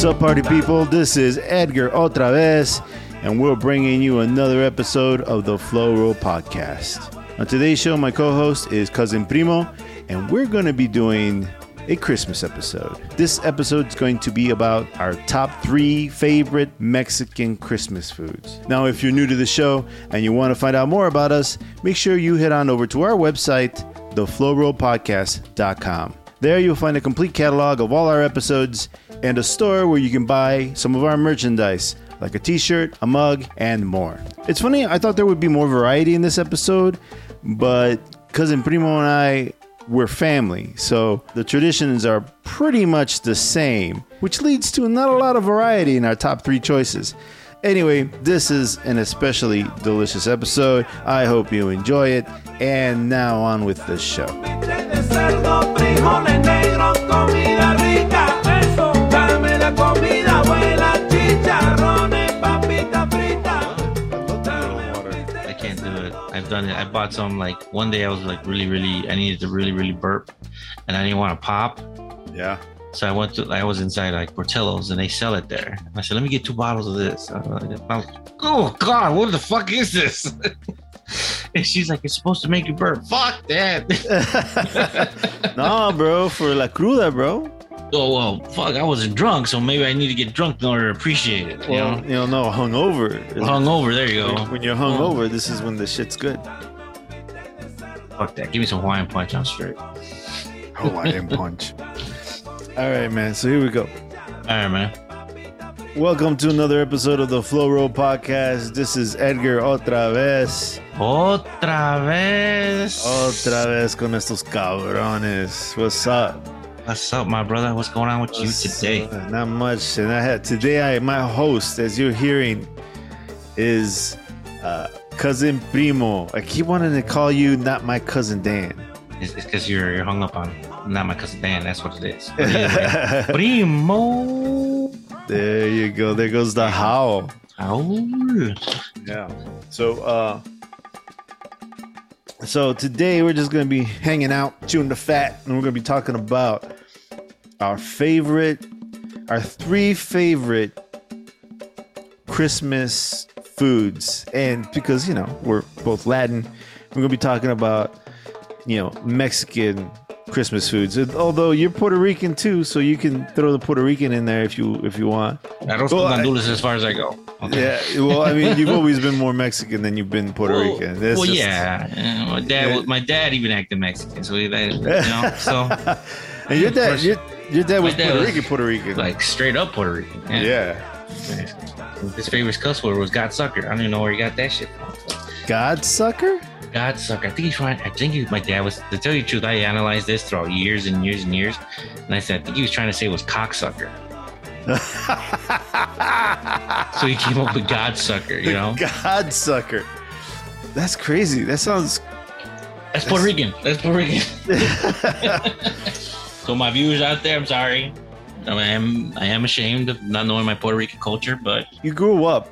What's up, party people? This is Edgar OtraVez, and we're bringing you another episode of the Flow Roll Podcast. On today's show, my co host is Cousin Primo, and we're going to be doing a Christmas episode. This episode is going to be about our top three favorite Mexican Christmas foods. Now, if you're new to the show and you want to find out more about us, make sure you head on over to our website, theflowrollpodcast.com. There you'll find a complete catalog of all our episodes and a store where you can buy some of our merchandise, like a t shirt, a mug, and more. It's funny, I thought there would be more variety in this episode, but Cousin Primo and I we're family, so the traditions are pretty much the same, which leads to not a lot of variety in our top three choices. Anyway, this is an especially delicious episode. I hope you enjoy it. And now on with the show. Done it. I bought some like one day I was like really, really I needed to really, really burp and I didn't want to pop. Yeah. So I went to I was inside like Portillo's and they sell it there. I said, let me get two bottles of this. Like, oh god, what the fuck is this? and she's like, it's supposed to make you burp. Fuck that. no, bro, for la cruda, bro. Oh well, fuck, I wasn't drunk, so maybe I need to get drunk in order to appreciate it. You Well, know? you know, no, hungover. Hungover, there you go. When you're hungover, this is when the shit's good. Fuck that. Give me some Hawaiian punch, I'm straight. Hawaiian punch. All right, man. So here we go. All right, man. Welcome to another episode of the Flow Roll Podcast. This is Edgar OtraVez. Otra vez. Otra vez con estos cabrones. What's up? What's up, my brother? What's going on with you today? up? Not much. And I had today. I my host, as you're hearing, is uh, cousin Primo. I keep wanting to call you not my cousin Dan. It's because you're, you're hung up on not my cousin Dan. That's what it is. Anyway, Primo. there you go. There goes the howl. Oh, Yeah. So uh so today we're just gonna be hanging out, chewing the fat, and we're gonna be talking about our favorite our three favorite Christmas foods. And because, you know, we're both Latin, we're gonna be talking about, you know, Mexican Christmas foods. Although you're Puerto Rican too, so you can throw the Puerto Rican in there if you if you want. arroz Well, con I- gandules as far as I go. Okay. Yeah, well, I mean, you've always been more Mexican than you've been Puerto Well, Rican. That's well, just- yeah. Uh, My dad, Yeah. my dad even acted Mexican, so that, you know, so and your dad, your, your dad was dad Puerto Rican, Puerto Rican. like straight up Puerto Rican. yeah. His favorite cuss word was God sucker. I don't even know where he got that shit from. God sucker? God sucker. I think he's trying. I think he, my dad was to tell you the truth. I analyzed this throughout years and years and years, and I said I think he was trying to say it was cocksucker. So he came up with God sucker. You know, God sucker. That's crazy. That sounds. that's Puerto Rican. That's Puerto Rican. so my viewers out there, I'm sorry. I am I am ashamed of not knowing my Puerto Rican culture, but You grew up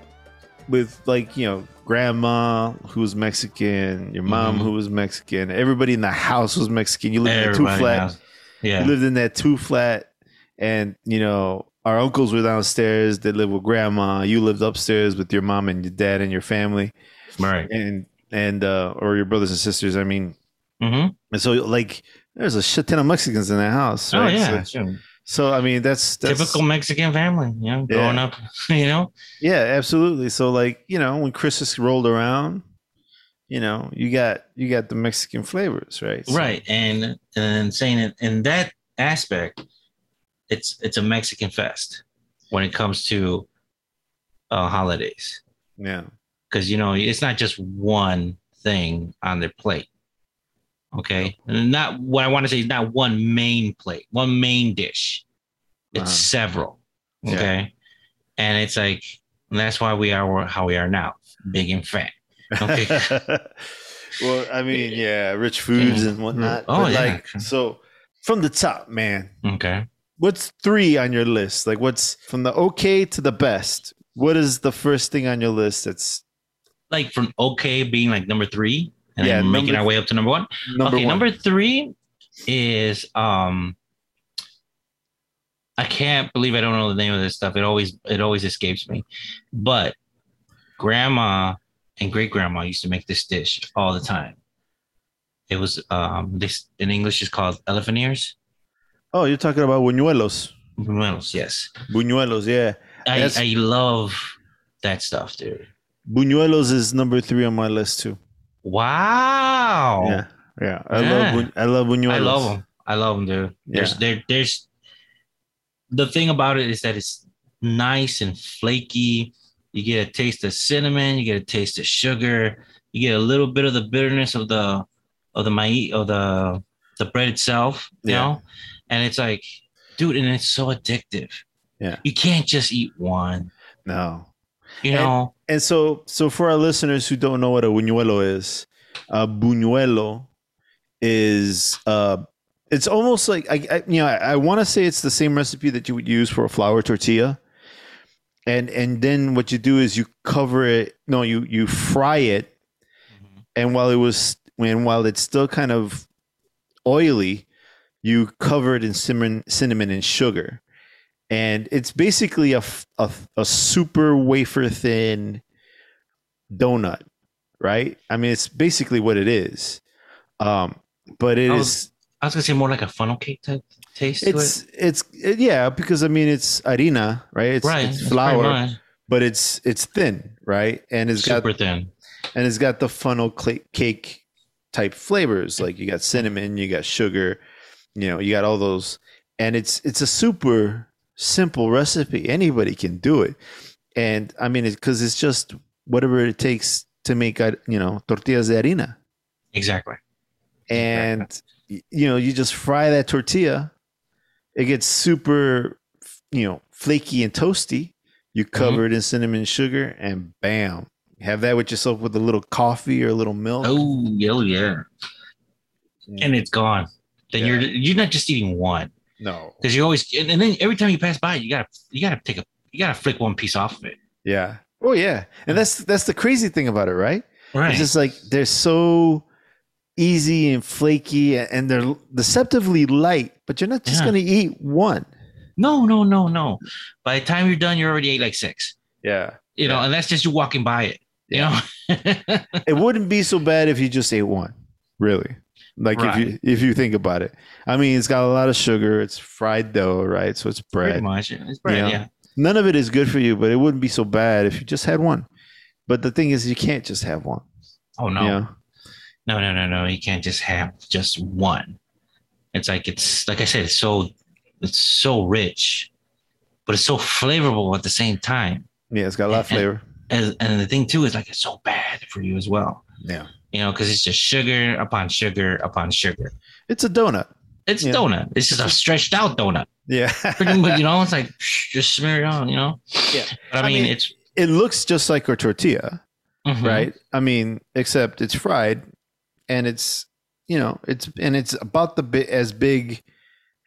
with, like, you know, grandma who was Mexican, your mom Mhm. who was Mexican, everybody in the house was Mexican. You lived in a two everybody flat. Yeah. You lived in that two flat, and, you know, our uncles were downstairs They lived with grandma. You lived upstairs with your mom and your dad and your family. right. and and uh or your brothers and sisters i mean Mm-hmm. and so like there's a shit ton of mexicans in that house Oh yeah. so, sure. so, i mean that's, that's Typical Mexican family. You know, growing Yeah. up. You know. yeah absolutely so like you know when christmas rolled around you know you got you got the mexican flavors right So- right and and saying it in that aspect it's it's a mexican fest when it comes to uh holidays yeah because you know it's not just one thing on their plate okay and not what i want to say is not one main plate one main dish it's Uh-huh. several Yeah. okay and it's like and that's why we are how we are now big and fat okay well i mean yeah rich foods and whatnot Oh, yeah. like so from the top man okay what's three on your list? Like what's from the okay to the best? What is the first thing on your list that's Like from okay being like number three, and Yeah, making number- our way up to number one. number okay, one? number three is um. I can't believe I don't know the name of this stuff. It always it always escapes me, but grandma and great grandma used to make this dish all the time. It was um this in English is called elephant ears. Oh, you're talking about buñuelos. Buñuelos, yes. Buñuelos, yeah. I, That's- I love that stuff, dude. Buñuelos is number three on my list too. Wow. Yeah, yeah. I Yeah. love I love buñuelos. I love them. I love them, dude. There's Yeah. there there's the thing about it is that it's nice and flaky. You get a taste of cinnamon, you get a taste of sugar, you get a little bit of the bitterness of the of the maíz of the the bread itself, you Yeah. know? And it's like, dude, and it's so addictive. Yeah. You can't just eat one, No. you know. And so, so for our listeners who don't know what a buñuelo is, a buñuelo is uh, it's almost like I, I you know I, I want to say it's the same recipe that you would use for a flour tortilla, and and then what you do is you cover it. No, you you fry it, and while it was when while it's still kind of oily, you cover it in cinnamon, cinnamon and sugar, and it's basically a a super wafer thin donut, right? I mean, it's basically what it is. Um, but it I is was- I was gonna say more like a funnel cake type taste to it's it. it's it- yeah because I mean it's harina, right? It's, right. it's flour, but it's it's thin, right? And it's super got thin. and it's got the funnel cake type flavors like you got cinnamon you got sugar you know you got all those and it's it's a super simple recipe anybody can do it and i mean because it's just whatever it takes to make uh, you know tortillas de harina Exactly. and you know you just fry that tortilla it gets super you know flaky and toasty you cover it in cinnamon sugar and bam have that with yourself with a little coffee or a little milk Oh, oh yeah. Yeah. And it's gone. Then Yeah. you're you're not just eating one no because you always and, and then every time you pass by, you gotta you gotta take a you gotta flick one piece off of it. yeah oh yeah and that's that's the crazy thing about it right Right. it's just like they're so easy and flaky and they're deceptively light but you're not just Yeah. gonna eat one no, no, no, no. By the time you're done, you're already ate like six. yeah You know, Yeah. and that's just you walking by it. You know. it wouldn't be so bad if you just ate one really like if you if you think about it i mean it's got a lot of sugar it's fried dough right so it's bread. Pretty much. It's bread. Yeah. Yeah. none of it is good for you but it wouldn't be so bad if you just had one but the thing is you can't just have one Oh no. you know? No, no, no, no. You can't just have just one. It's like it's like I said, it's so it's so rich, but it's so flavorful at the same time. yeah it's got a lot of flavor And, and the thing too is like it's so bad for you as well. yeah You know, because it's just sugar upon sugar upon sugar. it's a donut It's Yeah. donut. It's just a stretched out donut. yeah Pretty much, you know, it's like just smear it on. You know. Yeah. But I, I mean, mean, it's it looks just like a tortilla mhm. right i mean except it's fried and it's you know it's and it's about the bit as big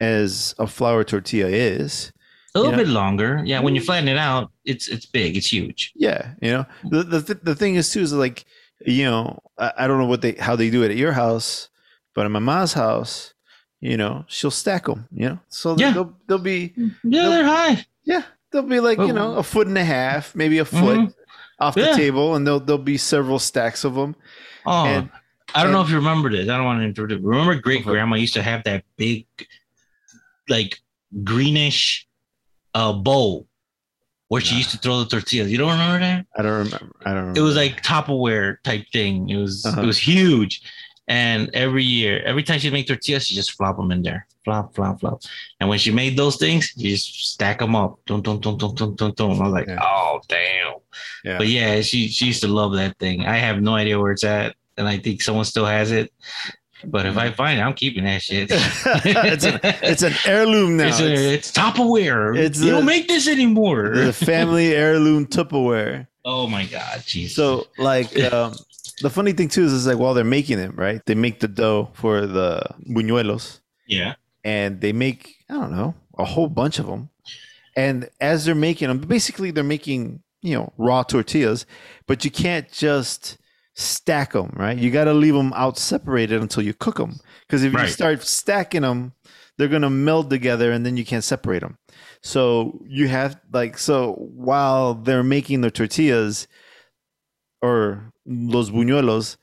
as a flour tortilla is A little you know? bit longer. Yeah. When you flatten it out, it's it's big. It's huge. Yeah, you know the the th- the thing is too is like you know I, I don't know what they how they do it at your house, but in my mom's house, you know she'll stack them. You know, so Yeah. they'll they'll be Yeah, they're high. yeah they'll be like you know a foot and a half, maybe a foot Mhm. off the Yeah. table, and there'll there'll be several stacks of them. Oh, And- I don't know if you remember this. I don't want to interrupt. it. Remember, great grandma used to have that big, like greenish, uh, bowl where she Nah. used to throw the tortillas. You don't remember that? I don't remember. I don't remember. It was like Tupperware type thing. It was Uh-huh. it was huge, and every year, every time she make tortillas, she just flop them in there, flop, flop, flop. And when she made those things, she just stack them up. Dun, dun, dun, dun, dun, dun, dun. I was like, Yeah. oh damn. yeah. But yeah, she she used to love that thing. I have no idea where it's at, and I think someone still has it. But if I find it, I'm keeping that shit. it's, a, it's an heirloom now. it's, It's, a, it's Tupperware. it's you a- don't make this anymore. the family heirloom Tupperware. oh my god, jeez. So like um, the funny thing too is, is like while they're making them, right? They make the dough for the buñuelos, yeah, and they make I don't know a whole bunch of them, and as they're making them, basically they're making you know raw tortillas, but you can't just stack them, right? You mm-hmm. got to leave them out separated until you cook them, because if Right. you start stacking them, they're gonna meld together, and then you can't separate them. So you have like so while they're making the tortillas or los buñuelos,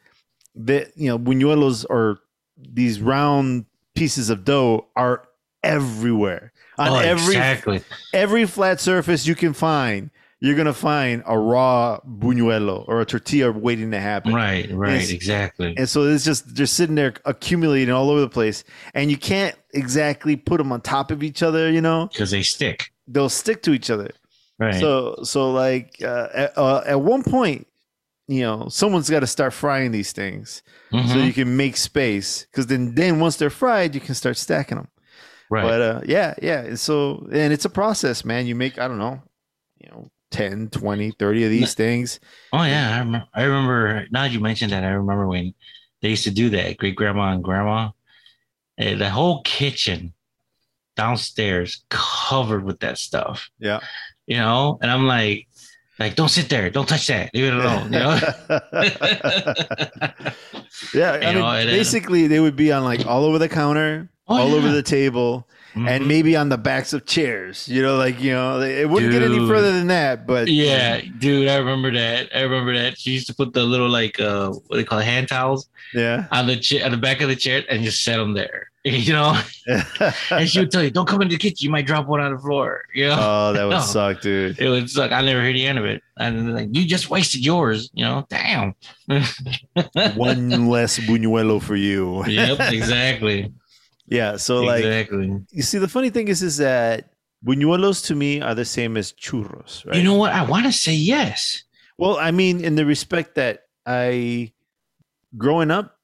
that you know buñuelos are these round pieces of dough are everywhere on oh, every exactly. every flat surface you can find. You're gonna find a raw buñuelo or a tortilla waiting to happen. Right, right, It's- exactly. And so it's just they're sitting there accumulating all over the place, and you can't exactly put them on top of each other. You know, Because they stick. they'll stick to each other. Right. So so like uh, at, uh, at one point, you know, someone's got to start frying these things so Mhm. you can make space. Because then then once they're fried, you can start stacking them. right. But uh, yeah, yeah. and So and it's a process, man. You make I don't know, you know. 10 20 30 of these things oh yeah, I remember. I remember. Now that you mentioned that, I remember when they used to do that. Great grandma and grandma, Eh, the whole kitchen downstairs covered with that stuff. yeah You know, and I'm like, like don't sit there, don't touch that, leave it alone. You know. yeah i You mean know, then- basically they would be on like all over the counter Oh, all over the table and Mhm. maybe on the backs of chairs. You know, like you know, it wouldn't get any further than that. But Yeah, dude, I remember that. I remember that. She used to put the little like uh what they call it, hand towels yeah, on the chair on the back of the chair and just set them there. You know, and she would tell you, "Don't come into the kitchen. You might drop one on the floor." You know, oh, that would No. suck, dude. it would suck. I never heard the end of it. And they're like, you just wasted yours. You know, damn. One less buñuelo for you. yep, exactly. Yeah. So like, exactly. you see, the funny thing is, is that buñuelos to me are the same as churros, right? You know what? I want to say yes. Well, I mean, in the respect that I, growing up,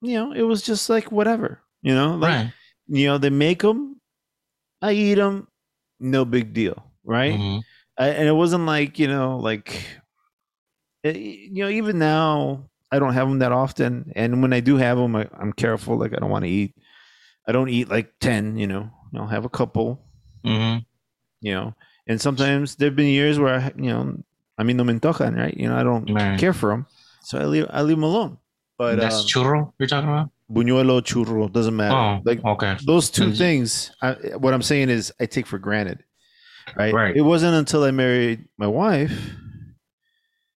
you know, it was just like whatever, you know, like right. you know, they make them, I eat them, no big deal, right? Mhm. I, and it wasn't like you know, like eh, you know, even now I don't have them that often, and when I do have them, I, I'm careful. Like I don't want to eat, I don't eat like ten, you know, I'll have a couple, Mhm. you know, and sometimes there've been years where I, you know, I mean, no me antojan, right? You know, I don't Right. care for them, so I leave I leave them alone. But That's um, churro you're talking about? buñuelo, churro doesn't matter. Oh, like okay. those two Mhm. things I, what i'm saying is i take for granted right Right. it wasn't until i married my wife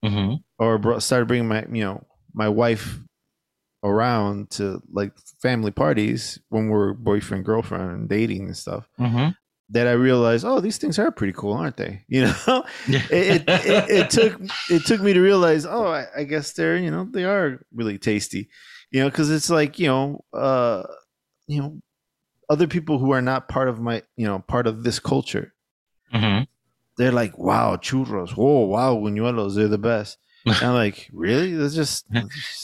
hmm or bro- started bringing my you know my wife around to like family parties when we're boyfriend girlfriend and dating and stuff hmm that i realized oh these things are pretty cool aren't they? You know? It, it, it, it took it took me to realize oh I, I guess they're you know they are really tasty. You know because it's like you know uh you know other people who are not part of my you know part of this culture hmm they're like wow churros. Oh wow buñuelos. They're the best and i'm like really that's just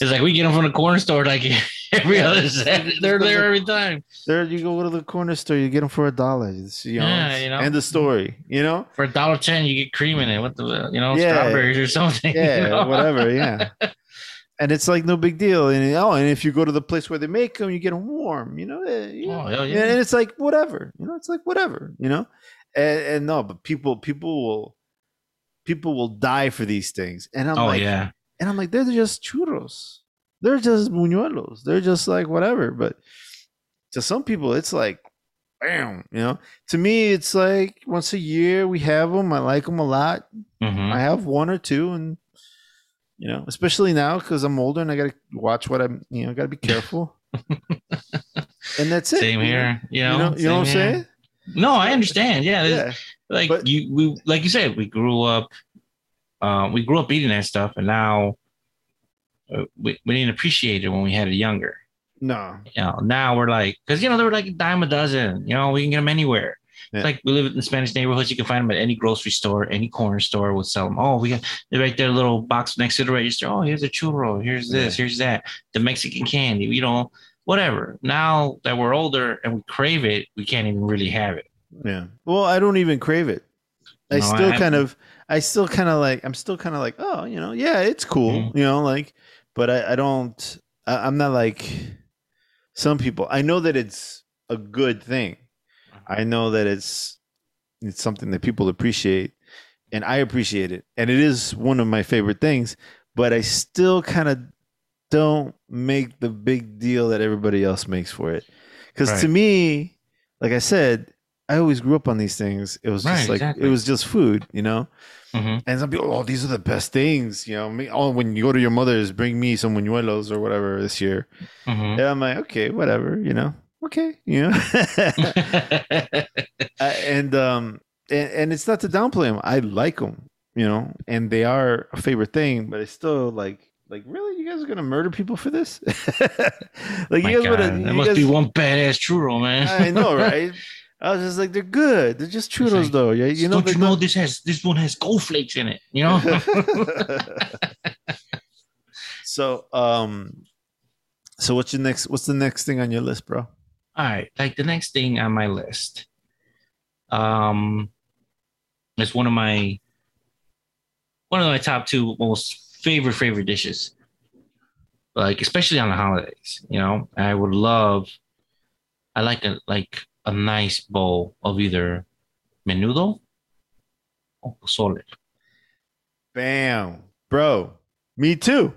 It's like we get them from the corner store like every other Saturday. They're there every time. there you go to the corner store you get them for a dollar you know, Yeah, you know. end the story you know For a dollar ten, you get cream in it. What the you know, Yeah. strawberries or something. you yeah, know? whatever, yeah. And it's like no big deal. And oh, and if you go to the place where they make them, you get them warm. You know, eh, yeah. Oh, hell yeah. And it's like whatever. You know, it's like whatever. You know, and, and no, but people, people will, people will die for these things. And I'm Oh like, yeah. and I'm like, they're just churros. They're just buñuelos. They're just like whatever. But to some people, it's like, bam. You know, to me, it's like once a year we have them. I like them a lot. hmm I have one or two, and you know, especially now because I'm older and I got to watch what I'm. You know, got to be careful. and that's it. Same you here. You You know, know, you know what I'm here. saying? No, I understand. Yeah, Yeah. Like But- you, we like you said, we grew up. Uh, we grew up eating that stuff, and now uh, we, we didn't appreciate it when we had it younger. No. You know, now we're like, because you know they were like a dime a dozen. You know, we can get them anywhere. Yeah. Like we live in the Spanish neighborhoods, you can find them at any grocery store, any corner store would sell them. Oh, we got they're right there, little box next to the register. Oh, here's a churro. Here's this. Here's that. The Mexican candy. You know, whatever. Now that we're older and we crave it, we can't even really have it. Yeah. Well, I don't even crave it. I No, still I- kind of, I still kind of like, I'm still kind of like, oh, you know, yeah, it's cool, Mhm. you know, like, but I, I don't, I, I'm not like some people. I know that it's a good thing. I know that it's it's something that people appreciate, and I appreciate it, and it is one of my favorite things. But I still kind of don't make the big deal that everybody else makes for it, because to me, like I said, I always grew up on these things. It was just Right, like exactly. it was just food, you know. hmm And some people, oh, these are the best things, you know. Oh, when you go to your mother's, bring me some buñuelos or whatever this year. hmm And I'm like, okay, whatever, you know, okay, you know. And um, and, and it's not to downplay them. I like them, you know, and they are a favorite thing. But it's still like, like, really, you guys are gonna murder people for this? like, My you guys would that must be one badass churro, man. I know, right? I was just like, they're good. They're just churros, like, though. Yeah, you know. Don't you know this has this one has gold flakes in it? You know. so, um, so what's your next? What's the next thing on your list, bro? All right, like the next thing on my list, um, it's one of my one of my top two most favorite favorite dishes. Like especially on the holidays, you know, I would love. I like a like a nice bowl of either menudo or pozole. Bam, bro. Me too.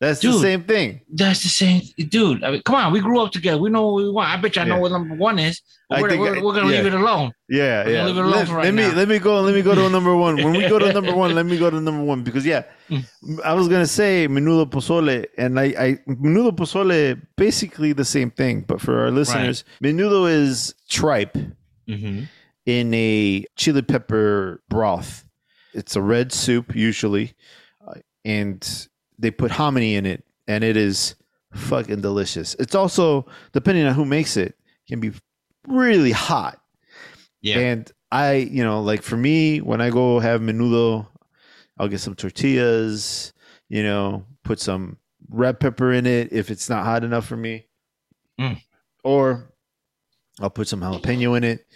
That's the same thing. That's the same, dude. I mean, come on, we grew up together. We know what we want. I bet you I know Yeah. what number one is. I We're, think we're, I- we're gonna yeah. leave it alone. Yeah, We're yeah. leave it alone Let, for let me now. let me go. Let me go to number one. When we go to number one, let me go to number one because yeah, Mm. I was gonna say menudo pozole, and I, I menudo pozole basically the same thing, but for our listeners, menudo is tripe Mm-hmm. in a chili pepper broth. It's a red soup usually, uh, and they put hominy in it, and it is fucking delicious. It's also depending on who makes it, can be really hot. Yeah. And I, you know, like for me, when I go have menudo, I'll get some tortillas, you know, put some red pepper in it if it's not hot enough for me. Mm. Or I'll put some jalapeno in it,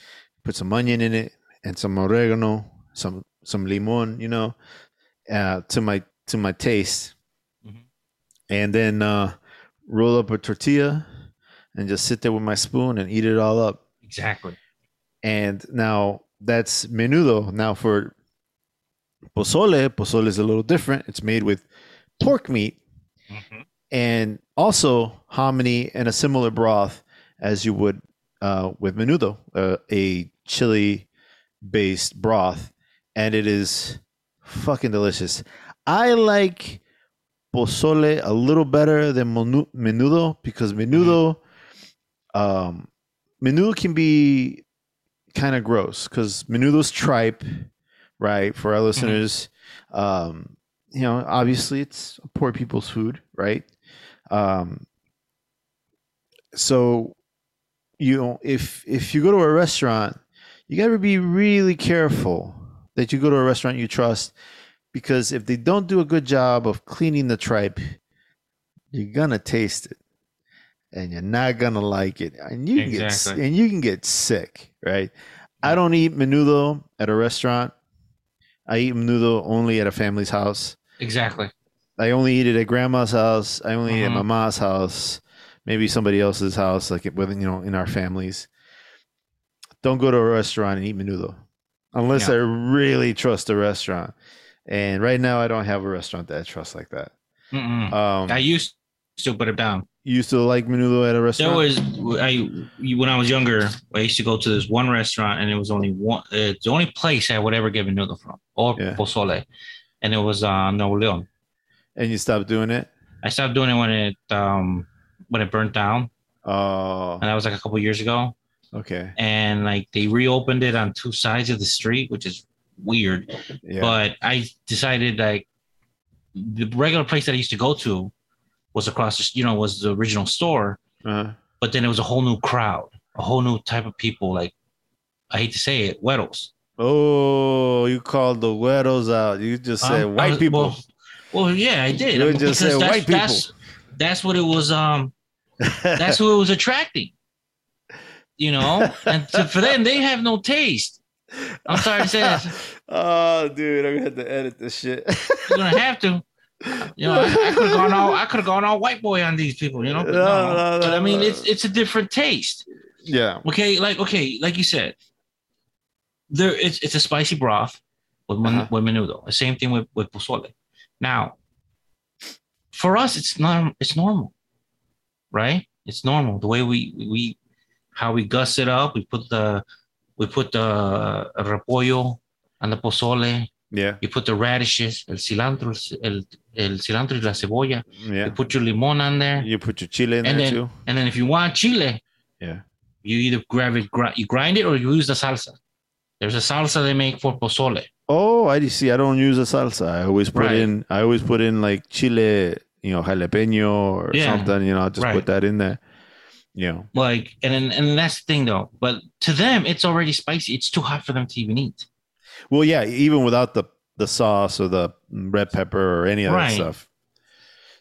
put some onion in it, and some oregano, some some limon, you know, uh, to my to my taste. And then uh, roll up a tortilla and just sit there with my spoon and eat it all up Exactly. and now that's menudo. Now for pozole, pozole is a little different. It's made with pork meat Mhm. and also hominy and a similar broth as you would uh, with menudo, uh, a chili based broth, and it is fucking delicious. I like pozole a little better than menudo because menudo, um, menudo can be kind of gross because menudo's tripe, right? For our listeners, um, you know, obviously it's poor people's food, right? Um, so you know, if if you go to a restaurant, you got to be really careful that you go to a restaurant you trust because if they don't do a good job of cleaning the tripe, you're gonna taste it and you're not gonna like it, and you can get Exactly. s- and you can get sick, right? I don't eat menudo at a restaurant. I eat menudo only at a family's house. Exactly. I only eat it at grandma's house. I only eat it at Mhm. my mom's house, maybe somebody else's house, like it within you know in our families. Don't go to a restaurant and eat menudo unless Yeah. I really trust the restaurant. And right now, I don't have a restaurant that I trust like that. Um, I used to put it down. you used to like menudo at a restaurant. There was I when I was younger. I used to go to this one restaurant, and it was only one. Uh, the only place I would ever get menudo from, or Yeah. pozole, and it was uh, Nuevo Leon. and you stopped doing it. I stopped doing it when it um when it burnt down, Oh, and that was like a couple years ago. okay. And like they reopened it on two sides of the street, which is weird. Yeah. But I decided like the regular place that I used to go to was across the you know was the original store, uh, but then it was a whole new crowd, a whole new type of people. Like I hate to say it, weddles. oh, you called the güeros out. You just said Um, white uh, people. Well, well, yeah, I did. You just that's- white people. That's, that's what it was. Um, that's who it was attracting. You know, and to, for them, they have no taste. I'm sorry to say this. oh, dude, I'm gonna have to edit this shit. You're gonna have to. You know, I, I could have gone all I could have gone all white boy on these people. You know, but, No, no. no, but no, I mean, no. it's it's a different taste. Yeah. Okay, like okay, like you said, there it's it's a spicy broth with Uh-huh. with menudo. The same thing with with pozole. Now, for us, it's not it's normal, right? It's normal the way we we how we guss it up. We put the we put the uh, repollo and the pozole. Yeah. You put the radishes, el cilantro, el, el cilantro y la cebolla. Yeah. You put your limon on there, You put your chile in and there then too. and then if you want chile, Yeah. you either grab it, gri- you grind it, or you use the salsa. There's a salsa they make for pozole. Oh, I see. I don't use a salsa. I always put Right. in. I always put in like chile, you know, jalapeno or Yeah. something. You know, I'll just Right. put that in there. You know. Like, and then, and that's the thing though. But to them, it's already spicy. It's too hot for them to even eat. Well, yeah. Even without the the sauce or the red pepper or any of Right. that stuff.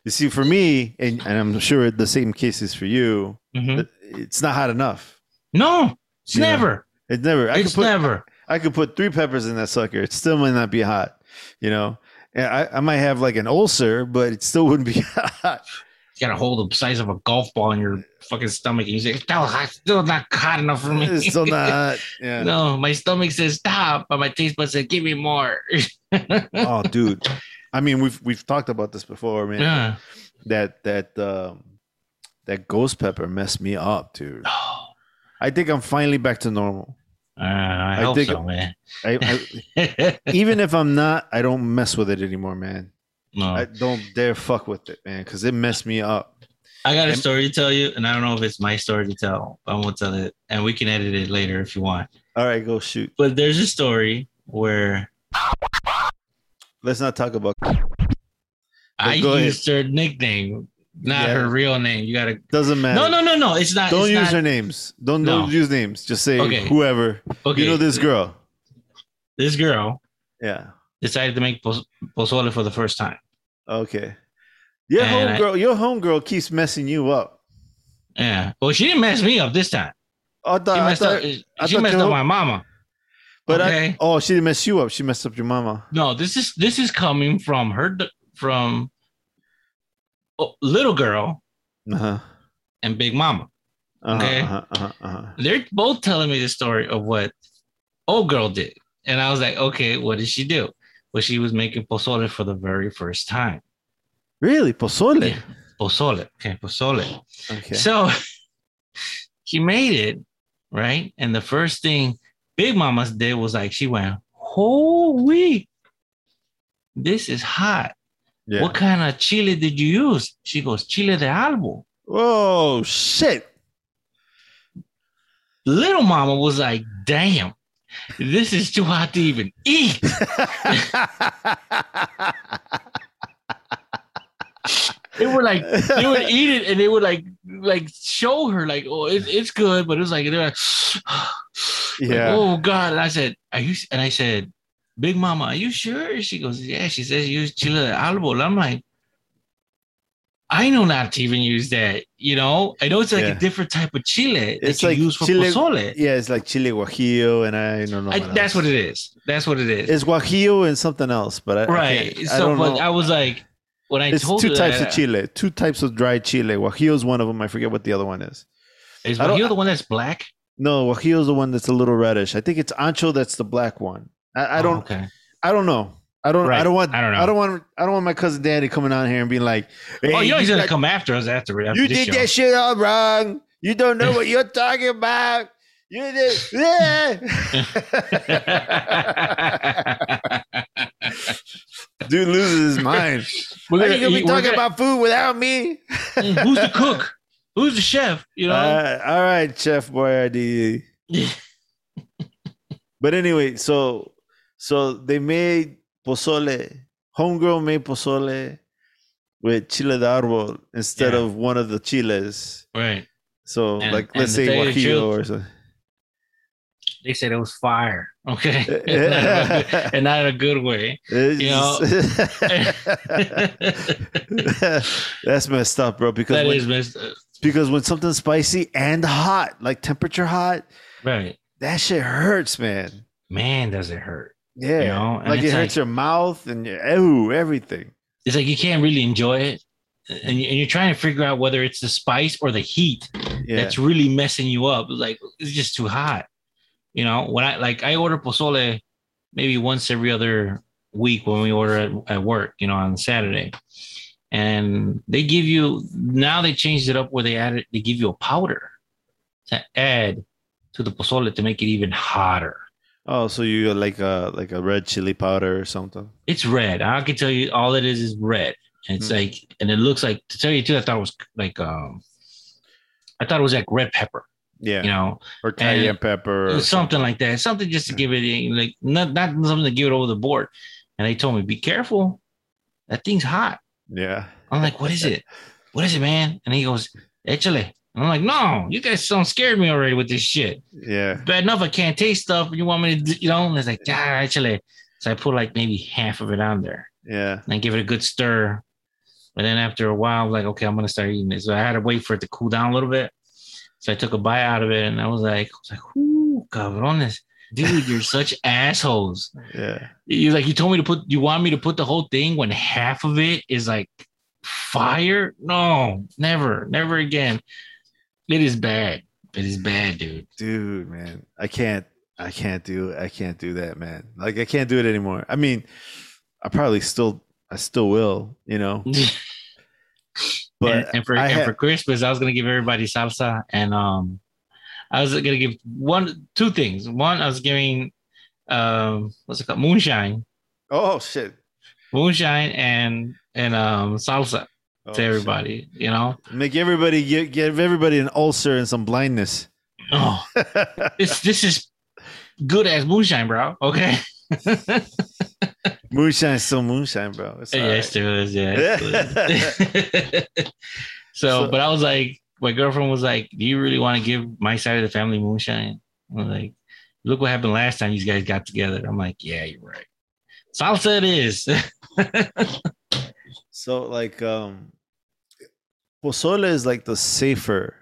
You see, for me, and, and I'm sure the same case is for you. Mhm. It's not hot enough. No, it's Yeah. never. It's never. I it's could put. never. I could put three peppers in that sucker. It still might not be hot. You know. And I, I might have like an ulcer, but it still wouldn't be hot. Got a hold the size of a golf ball in your fucking stomach, and you say, "Still hot, still not hot enough for me." It's still not hot. Yeah. no, my stomach says stop, but my taste buds say, "Give me more." oh dude i mean we've we've talked about this before man yeah. that that um that ghost pepper messed me up dude Oh, i think i'm finally back to normal uh, I, I hope think- so, man. I, I even if i'm not i don't mess with it anymore man no. i don't dare fuck with it man because it messed me up I got a story to tell you, and I don't know if it's my story to tell. But I'm gonna tell it, and we can edit it later if you want. all right go shoot But there's a story where let's not talk about I go ahead. used her nickname, not Yeah. her real name. You gotta doesn't matter no, no, no, no. It's not. don't it's use not, their names don't No. don't use names just say Okay. whoever Okay, you know this girl This girl yeah decided to make pos- pozole for the first time. okay your And I- homegirl your homegirl keeps messing you up Yeah. Well, she didn't mess me up this time. I thought, She I messed thought- up. She messed up ho- my mama. But okay. I, oh, she didn't mess you up. She messed up your mama. No, this is this is coming from her from oh, little girl Uh huh. and big mama. Uh-huh, Okay. Uh-huh, uh-huh, uh-huh. they're both telling me the story of what old girl did. And I was like, okay, what did she do? Well, she was making pozole for the very first time. Really, pozole. Yeah, pozole. Okay, pozole. Okay. So she made it, right? And the first thing Big Mama did was like, she went, holy, this is hot. yeah. What kind of chili did you use? She goes, chile de árbol. Oh, shit. Little Mama was like, damn, this is too hot to even eat. they were like they would eat it and they would like like show her like oh it, it's good but it was like they're like, yeah. oh god and i said are you and i said big mama are you sure she goes yeah she says You use chile de árbol i'm like i know not to even use that you know i know it's like Yeah. a different type of chile that It's you like use for chile- pozole Yeah, it's like chile guajillo, and I don't know. I, what that's what it is that's what it is It's guajillo and something else, but I, I right can't- I, so don't but know. i was like when i it's told two her types that, of chile. Two types of dried chile. Guajillo is one of them. I forget what the other one is. is I Guajillo the one that's black No, guajillo is the one that's a little reddish. I think it's ancho that's the black one. I, I Oh, don't. okay I don't know. I don't. I don't want. I don't know. I don't want. I don't want my cousin Danny coming on here and being like, oh you know he's gonna got- come after us after, after You did show. that shit all wrong. You don't know what you're talking about. You did. Yeah. Dude loses his mind. We're gonna you gonna be talking gonna- about food without me? Mm, who's the cook? Who's the chef? You know? Uh, all right, Chef Boyardee. But anyway, so so they made pozole. Homegirl made pozole with chile de árbol instead Yeah. of one of the chiles. right. So And- like let's say tell you the guajillo or something. They said it was fire. Okay. and, not in a good, and not in a good way. It's You know- That's messed up, bro. Because That when, is messed up. because when something's spicy and hot, like temperature hot, Right. that shit hurts, man. Man, does it hurt. Yeah, You know, and like it hurts like- your mouth and your ooh, everything. It's like you can't really enjoy it. And, you, and you're trying to figure out whether it's the spice or the heat. Yeah. that's really messing you up. Like it's just too hot. You know, when I like I order pozole maybe once every other week when we order at, at work, you know, on Saturday. And they give you now they changed it up where they added they give you a powder to add to the pozole to make it even hotter. Oh, so you like a like a red chili powder or something? It's red. I can tell you all it is is red. And it's Hmm. like and it looks like to tell you too, I thought it was like um I thought it was like red pepper, Yeah. you know, or cayenne pepper. Or something like that. Something just to give it like not not something to give it over the board. And they told me, be careful. That thing's hot. Yeah. I'm like, what is it? What is it, man? And he goes, Échale. I'm like, no, you guys don't scared me already with this shit. Yeah. Bad enough I can't taste stuff. You want me to, you know? And it's like, yeah, actually. So I put like maybe half of it on there Yeah. and I give it a good stir. But then after a while, I'm like, okay, I'm gonna start eating it. So I had to wait for it to cool down a little bit. So I took a bite out of it and I was like, I was like, ooh, cabrones. Dude, you're such assholes. Yeah. You like you told me to put you want me to put the whole thing when half of it is like fire? No, never, never again. It is bad. It is bad, dude. Dude, man. I can't I can't do I can't do that, man. Like I can't do it anymore. I mean, I probably still I still will, you know. But and, and for and for Christmas, I was gonna give everybody salsa, and um, I was gonna give one, two things. One, I was giving, um, what's it called, moonshine, Oh shit. moonshine, and and um, salsa Oh, to everybody. You know. Make everybody give, give everybody an ulcer and some blindness. oh, this this is good as moonshine, bro. Okay, moonshine is still moonshine, bro. It's all yes, right. it was. Yeah. it's good. so, So- but I was like, my girlfriend was like, "Do you really want to give my side of the family moonshine?" I'm like, "Look what happened last time these guys got together." I'm like, "Yeah, you're right." Salsa it is. So like um pozole is like the safer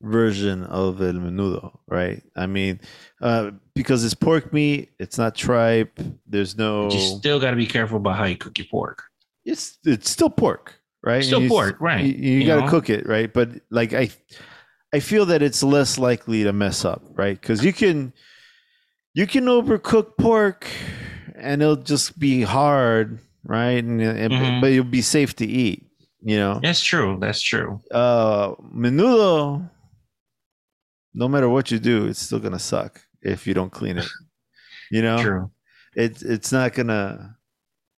version of el menudo, right? I mean, uh because it's pork meat, it's not tripe, there's no you still got to be careful about how you cook your pork. it's it's still pork, right? Still You pork, right. You, you You got to cook it, right? But like I I feel that it's less likely to mess up, right? Cuz you can you can overcook pork and it'll just be hard, right? And, and- Mhm. but it'll be safe to eat, you know. That's true. That's true. uh menudo no matter what you do it's still gonna suck if you don't clean it you know True. it's it's not gonna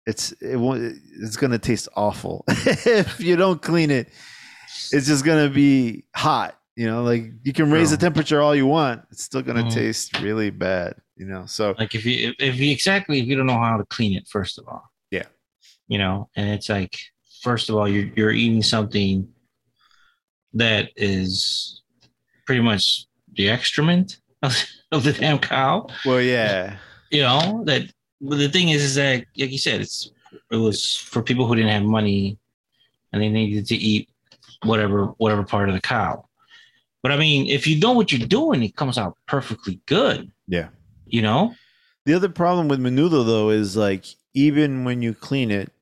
it's it won't it's gonna taste awful if you don't clean it it's just gonna be hot you know like you can raise the temperature all you want it's still gonna Mhm. taste really bad you know so Like if you if, if you exactly if you don't know how to clean it, first of all. Yeah. You know, and it's like first of all, you're you're eating something that is pretty much the excrement of, of the damn cow. well yeah You know that. But the thing is, is that like you said, it's it was for people who didn't have money, and they needed to eat whatever whatever part of the cow. But I mean, if you know what you're doing, it comes out perfectly good. Yeah. You know. The other problem with menudo though is like even when you clean it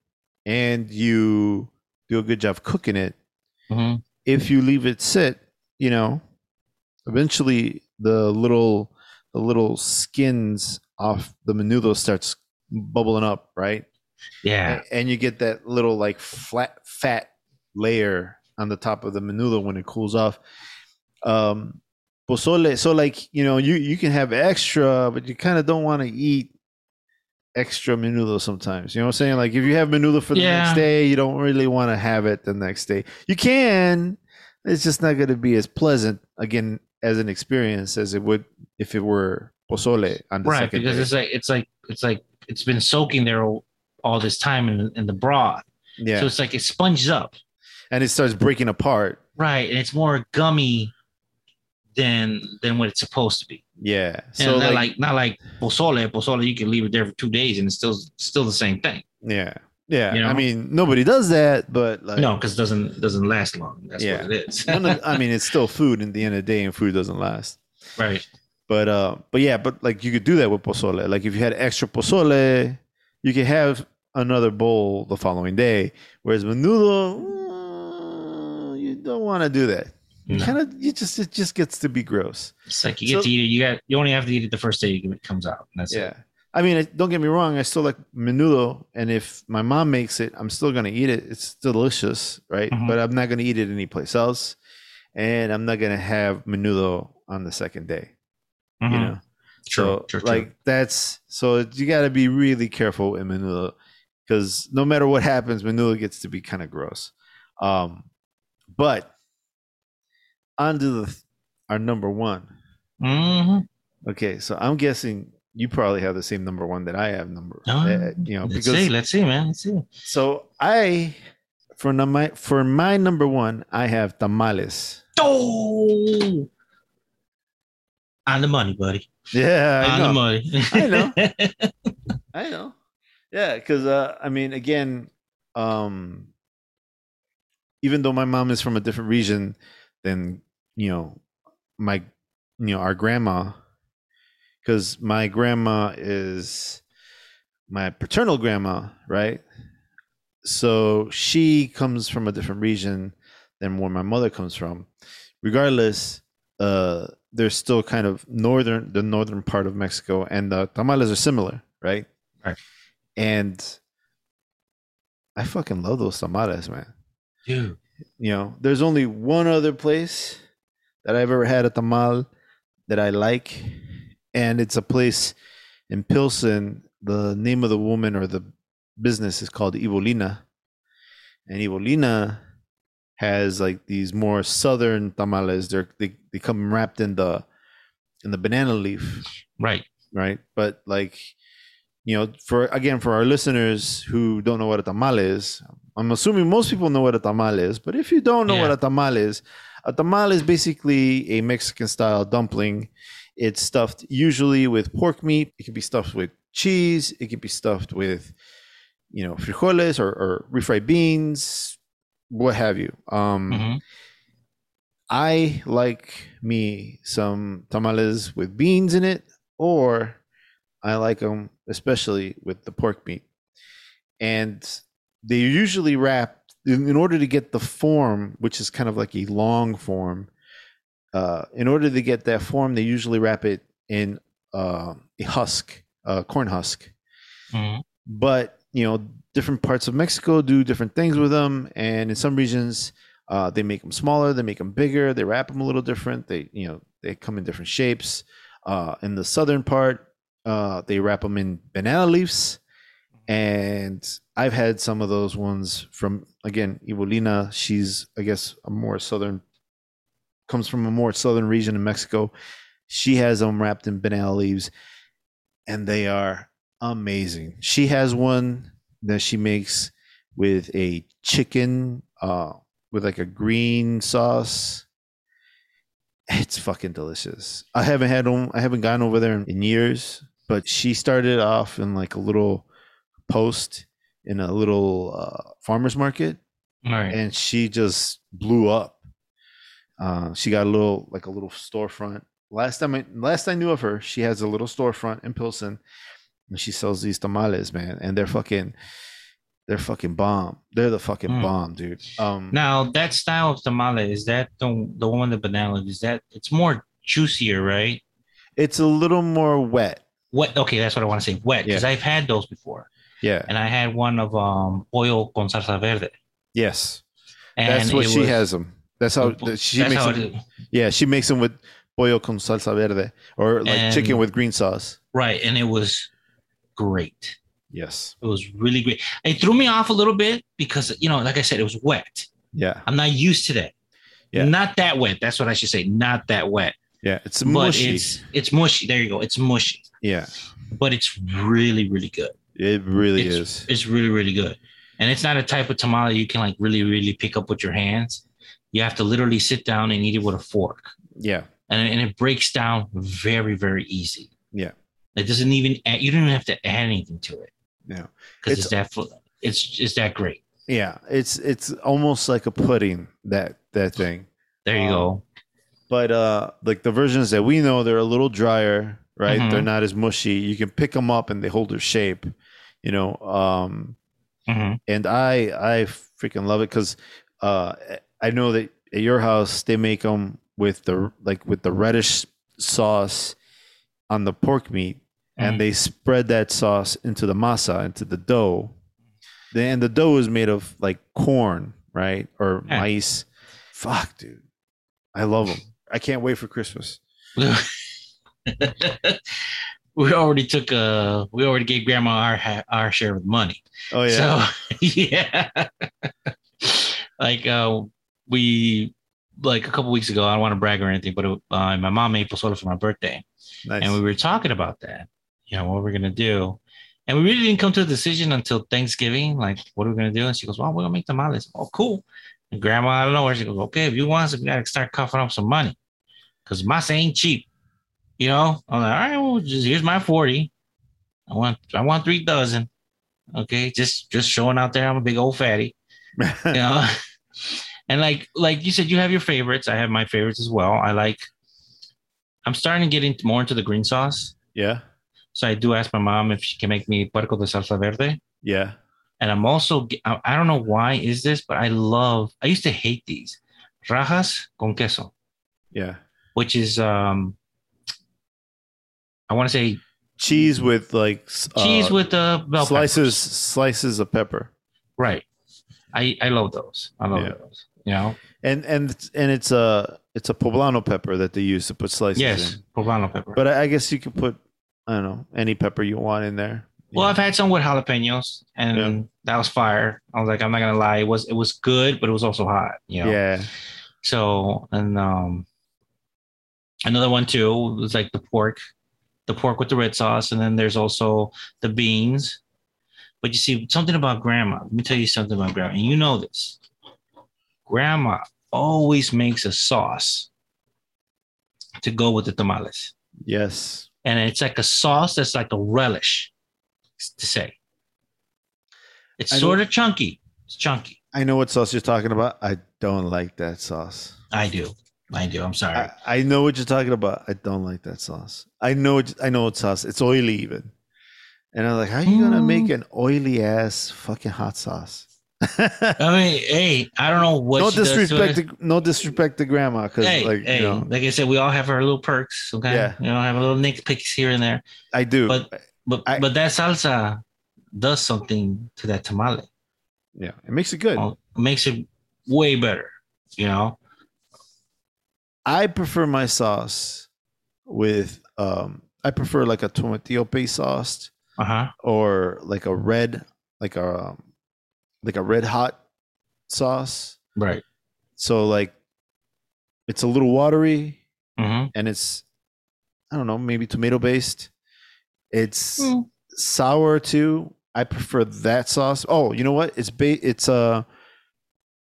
and you do a good job cooking it, Mhm. if you leave it sit, you know, eventually the little the little skins off the menudo starts bubbling up, right? Yeah. A- And you get that little like flat fat layer on the top of the menudo when it cools off. Um pozole so like you know you you can have extra but you kind of don't want to eat extra menudo sometimes. You know what i'm saying? Like if you have menudo for the Yeah. next day you don't really want to have it the next day. You can it's just not going to be as pleasant again as an experience as it would if it were pozole on the right second because day. it's like it's like it's like it's been soaking there all, all this time in, in the broth. Yeah. So it's like it sponges up. And it starts breaking apart. Right and it's more gummy than than what it's supposed to be yeah so not like, like, not like pozole pozole you can leave it there for two days and it's still still the same thing yeah yeah you know? i mean nobody does that but like no because it doesn't doesn't last long that's Yeah. what it is i mean it's still food in the end of the day and food doesn't last right But uh, but yeah, but like you could do that with pozole. Like if you had extra pozole, you could have another bowl the following day. Whereas menudo, mm, you don't want to do that. No. kind of you just it just gets to be gross. It's like you So- get to eat it. You got you only have to eat it the first day it comes out. And that's yeah. it. I mean, don't get me wrong. I still like menudo, and if my mom makes it, I'm still gonna eat it. It's delicious, right? Mhm. But I'm not gonna eat it anyplace else, and I'm not gonna have menudo on the second day. You Mhm. know, True, so true, true. like that's so you got to be really careful in menudo because no matter what happens, menudo gets to be kind of gross. Um, but on to the our number one. Mhm. Okay, so I'm guessing you probably have the same number one that I have. Number, uh, you know, let's because see, let's see, man. Let's see. so I for my for my number one, I have tamales. Oh, on the money, buddy. Yeah, I on know. the money. I know. I know. Yeah, because uh, I mean, again, um, even though my mom is from a different region than you know my you know our grandma, because my grandma is my paternal grandma, right? So she comes from a different region than where my mother comes from. Regardless, uh, they're still kind of northern, the northern part of Mexico, and the tamales are similar, right? Right. And I fucking love those tamales, man. Dude. You know, there's only one other place that I've ever had a tamal that I like, and it's a place in Pilsen. The name of the woman or the business is called Yvolina, and Yvolina has like these more southern tamales. They're they, they come wrapped in the in the banana leaf, Right. right? But like, you know, for again for our listeners who don't know what a tamal is, I'm assuming most people know what a tamal is. But if you don't know what a tamal is, a tamal is basically a Mexican style dumpling. It's stuffed usually with pork meat. It can be stuffed with cheese. It can be stuffed with, you know, frijoles or, or refried beans, what have you. Um, Mhm. I like me some tamales with beans in it, or I like them especially with the pork meat. And they usually wrap in, in order to get the form, which is kind of like a long form. Uh, in order to get that form, they usually wrap it in uh, a husk, a corn husk Mhm. but you know different parts of mexico do different things with them and in some regions uh, they make them smaller they make them bigger they wrap them a little different they you know they come in different shapes uh, in the southern part uh, they wrap them in banana leaves and i've had some of those ones from again Yvolina she's i guess a more southern comes from a more southern region in mexico she has them wrapped in banana leaves and they are amazing. She has one that she makes with a chicken uh with like a green sauce. It's fucking delicious. I haven't had them I haven't gone over there in years, but she started off in like a little post in a little uh, farmers market right. and she just blew up. Uh, she got a little like a little storefront. Last time I last I knew of her, she has a little storefront in Pilsen, and she sells these tamales, man, and they're fucking, they're fucking bomb. They're the fucking Mm. bomb, dude. Um, Now that style of tamale is that the the one with the banana? Is that it's more juicier, right? it's a little more wet. Wet. Okay, that's what I want to say. Wet, because I've had those before, Yeah. and I had one of um pollo con salsa verde. Yes. And That's what she was- has them. That's how she that's makes how them. Yeah, she makes them with pollo con salsa verde or like And- chicken with green sauce. right, and it was great. Yes. It was really great. It threw me off a little bit because you know, like I said, it was wet. Yeah. I'm not used to that. Yeah. Not that wet. That's what I should say. Not that wet. Yeah. It's But mushy. it's it's mushy. There you go. It's mushy. yeah. But it's really, really good. It really it's, is. It's really, really good. And it's not a type of tamale you can like really, really pick up with your hands. You have to literally sit down and eat it with a fork. Yeah. And, and it breaks down very, very easy. Yeah. It doesn't even add, you don't even have to add anything to it. Yeah. Because It's- it's, that it's it's that great. Yeah. It's it's almost like a pudding that that thing. There you Um, go. But uh like the versions that we know, they're a little drier, right? Mhm. They're not as mushy. You can pick them up and they hold their shape, you know. Um hmm and I I freaking love it because uh I know that at your house they make them with the like with the reddish sauce on the pork meat, Mhm. and they spread that sauce into the masa into the dough. Then the dough is made of like corn, right, or Yeah. maíz. Fuck, dude, I love them. I can't wait for Christmas. we already took a we already gave grandma our our share of the money. Oh yeah, So yeah, like uh, we like a couple weeks ago. I don't want to brag or anything, but it, uh, my mom made pozole for my birthday, nice. and we were talking about that. You know what we're gonna do, and we really didn't come to a decision until Thanksgiving. Like, what are we gonna do? And she goes, "Well, we're gonna make the tamales." Oh, cool. And grandma out of nowhere, she goes, "Okay, if you want, some, we gotta start coughing up some money, because masa ain't cheap." You know, I'm like, "All right, well, just here's my forty. I want, I want three dozen." Okay, just just showing out there. I'm a big old fatty, you know. and like like you said, you have your favorites. I have my favorites as well. I like. I'm starting to get into more into the green sauce. yeah, So I do ask my mom if she can make me puerco de salsa verde. yeah. And I'm also I I don't know why is this, but I love. I used to hate these rajas con queso, Yeah. which is um. I want to say Cheese with like cheese uh, with the slices peppers. slices of pepper. Right. I I love those. I love Yeah. those. You know. And and and it's a it's a poblano pepper that they use to put slices Yes, in. poblano pepper. But I, I guess you could put I don't know any pepper you want in there. Well, Yeah. I've had some with jalapenos, and Yeah. that was fire. I was like, I'm not gonna lie, it was it was good, but it was also hot. You know. yeah, So and um, another one too was like the pork, the pork with the red sauce, and then there's also the beans. But you see something about grandma. Let me tell you something about grandma, and you know this. Grandma always makes a sauce to go with the tamales, yes. and it's like a sauce that's like a relish to say. It's I know- sort of chunky. It's chunky. I know what sauce you're talking about. I don't like that sauce. I do. I do. I'm sorry. I, I know what you're talking about. I don't like that sauce. I know it, I know what sauce. It's oily even. And I'm like, how are you gonna Mm. make an oily ass fucking hot sauce? I mean, hey, I don't know what no she does to disrespect, to, no disrespect to grandma, because Hey, like hey, you know, like I said, we all have our little perks. Okay, Yeah. you know, have a little nitpicks here and there, I do. but- but I- but that salsa does something to that tamale. yeah, it makes it good. Well, it makes it way better. You know, I prefer my sauce with um I prefer like a tomatillo paste sauce uh huh. or like a red like a um, like a red hot sauce. Right. So like it's a little watery hmm and it's I don't know, maybe tomato based. It's Mm. sour too. I prefer that sauce. Oh, you know what? It's ba- it's a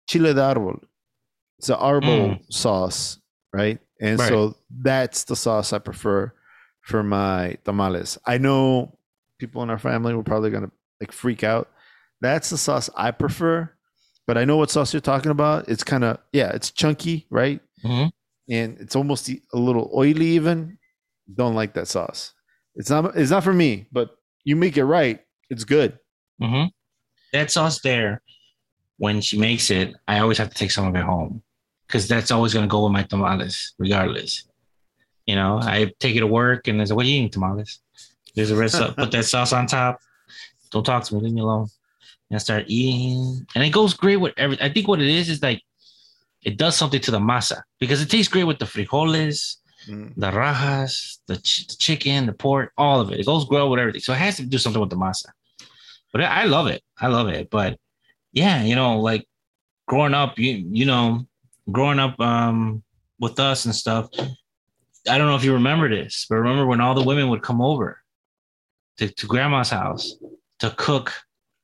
chile de árbol. It's an arbol sauce, right? And Right. so that's the sauce I prefer for my tamales. I know people in our family were probably gonna like freak out. That's the sauce I prefer, but I know what sauce you're talking about. It's kind of yeah, it's chunky, right? Mhm. And it's almost a little oily even. Don't like that sauce. It's not it's not for me, but you make it right, it's good. hmm That sauce there, when she makes it, I always have to take some of it home because that's always going to go with my tamales, regardless. You know, I take it to work and I say, "What are you eating, tamales?" There's a red sauce. Put that sauce on top. Don't talk to me. Leave me alone. And I start eating, and it goes great with everything. I think what it is is like it does something to the masa because it tastes great with the frijoles, Mm. the rajas, the, ch- the chicken, the pork, all of it. It goes well with everything. So it has to do something with the masa. But I I love it. I love it. But yeah, you know, like growing up, you you know, growing up um with us and stuff. I don't know if you remember this, but remember when all the women would come over to, to grandma's house to cook,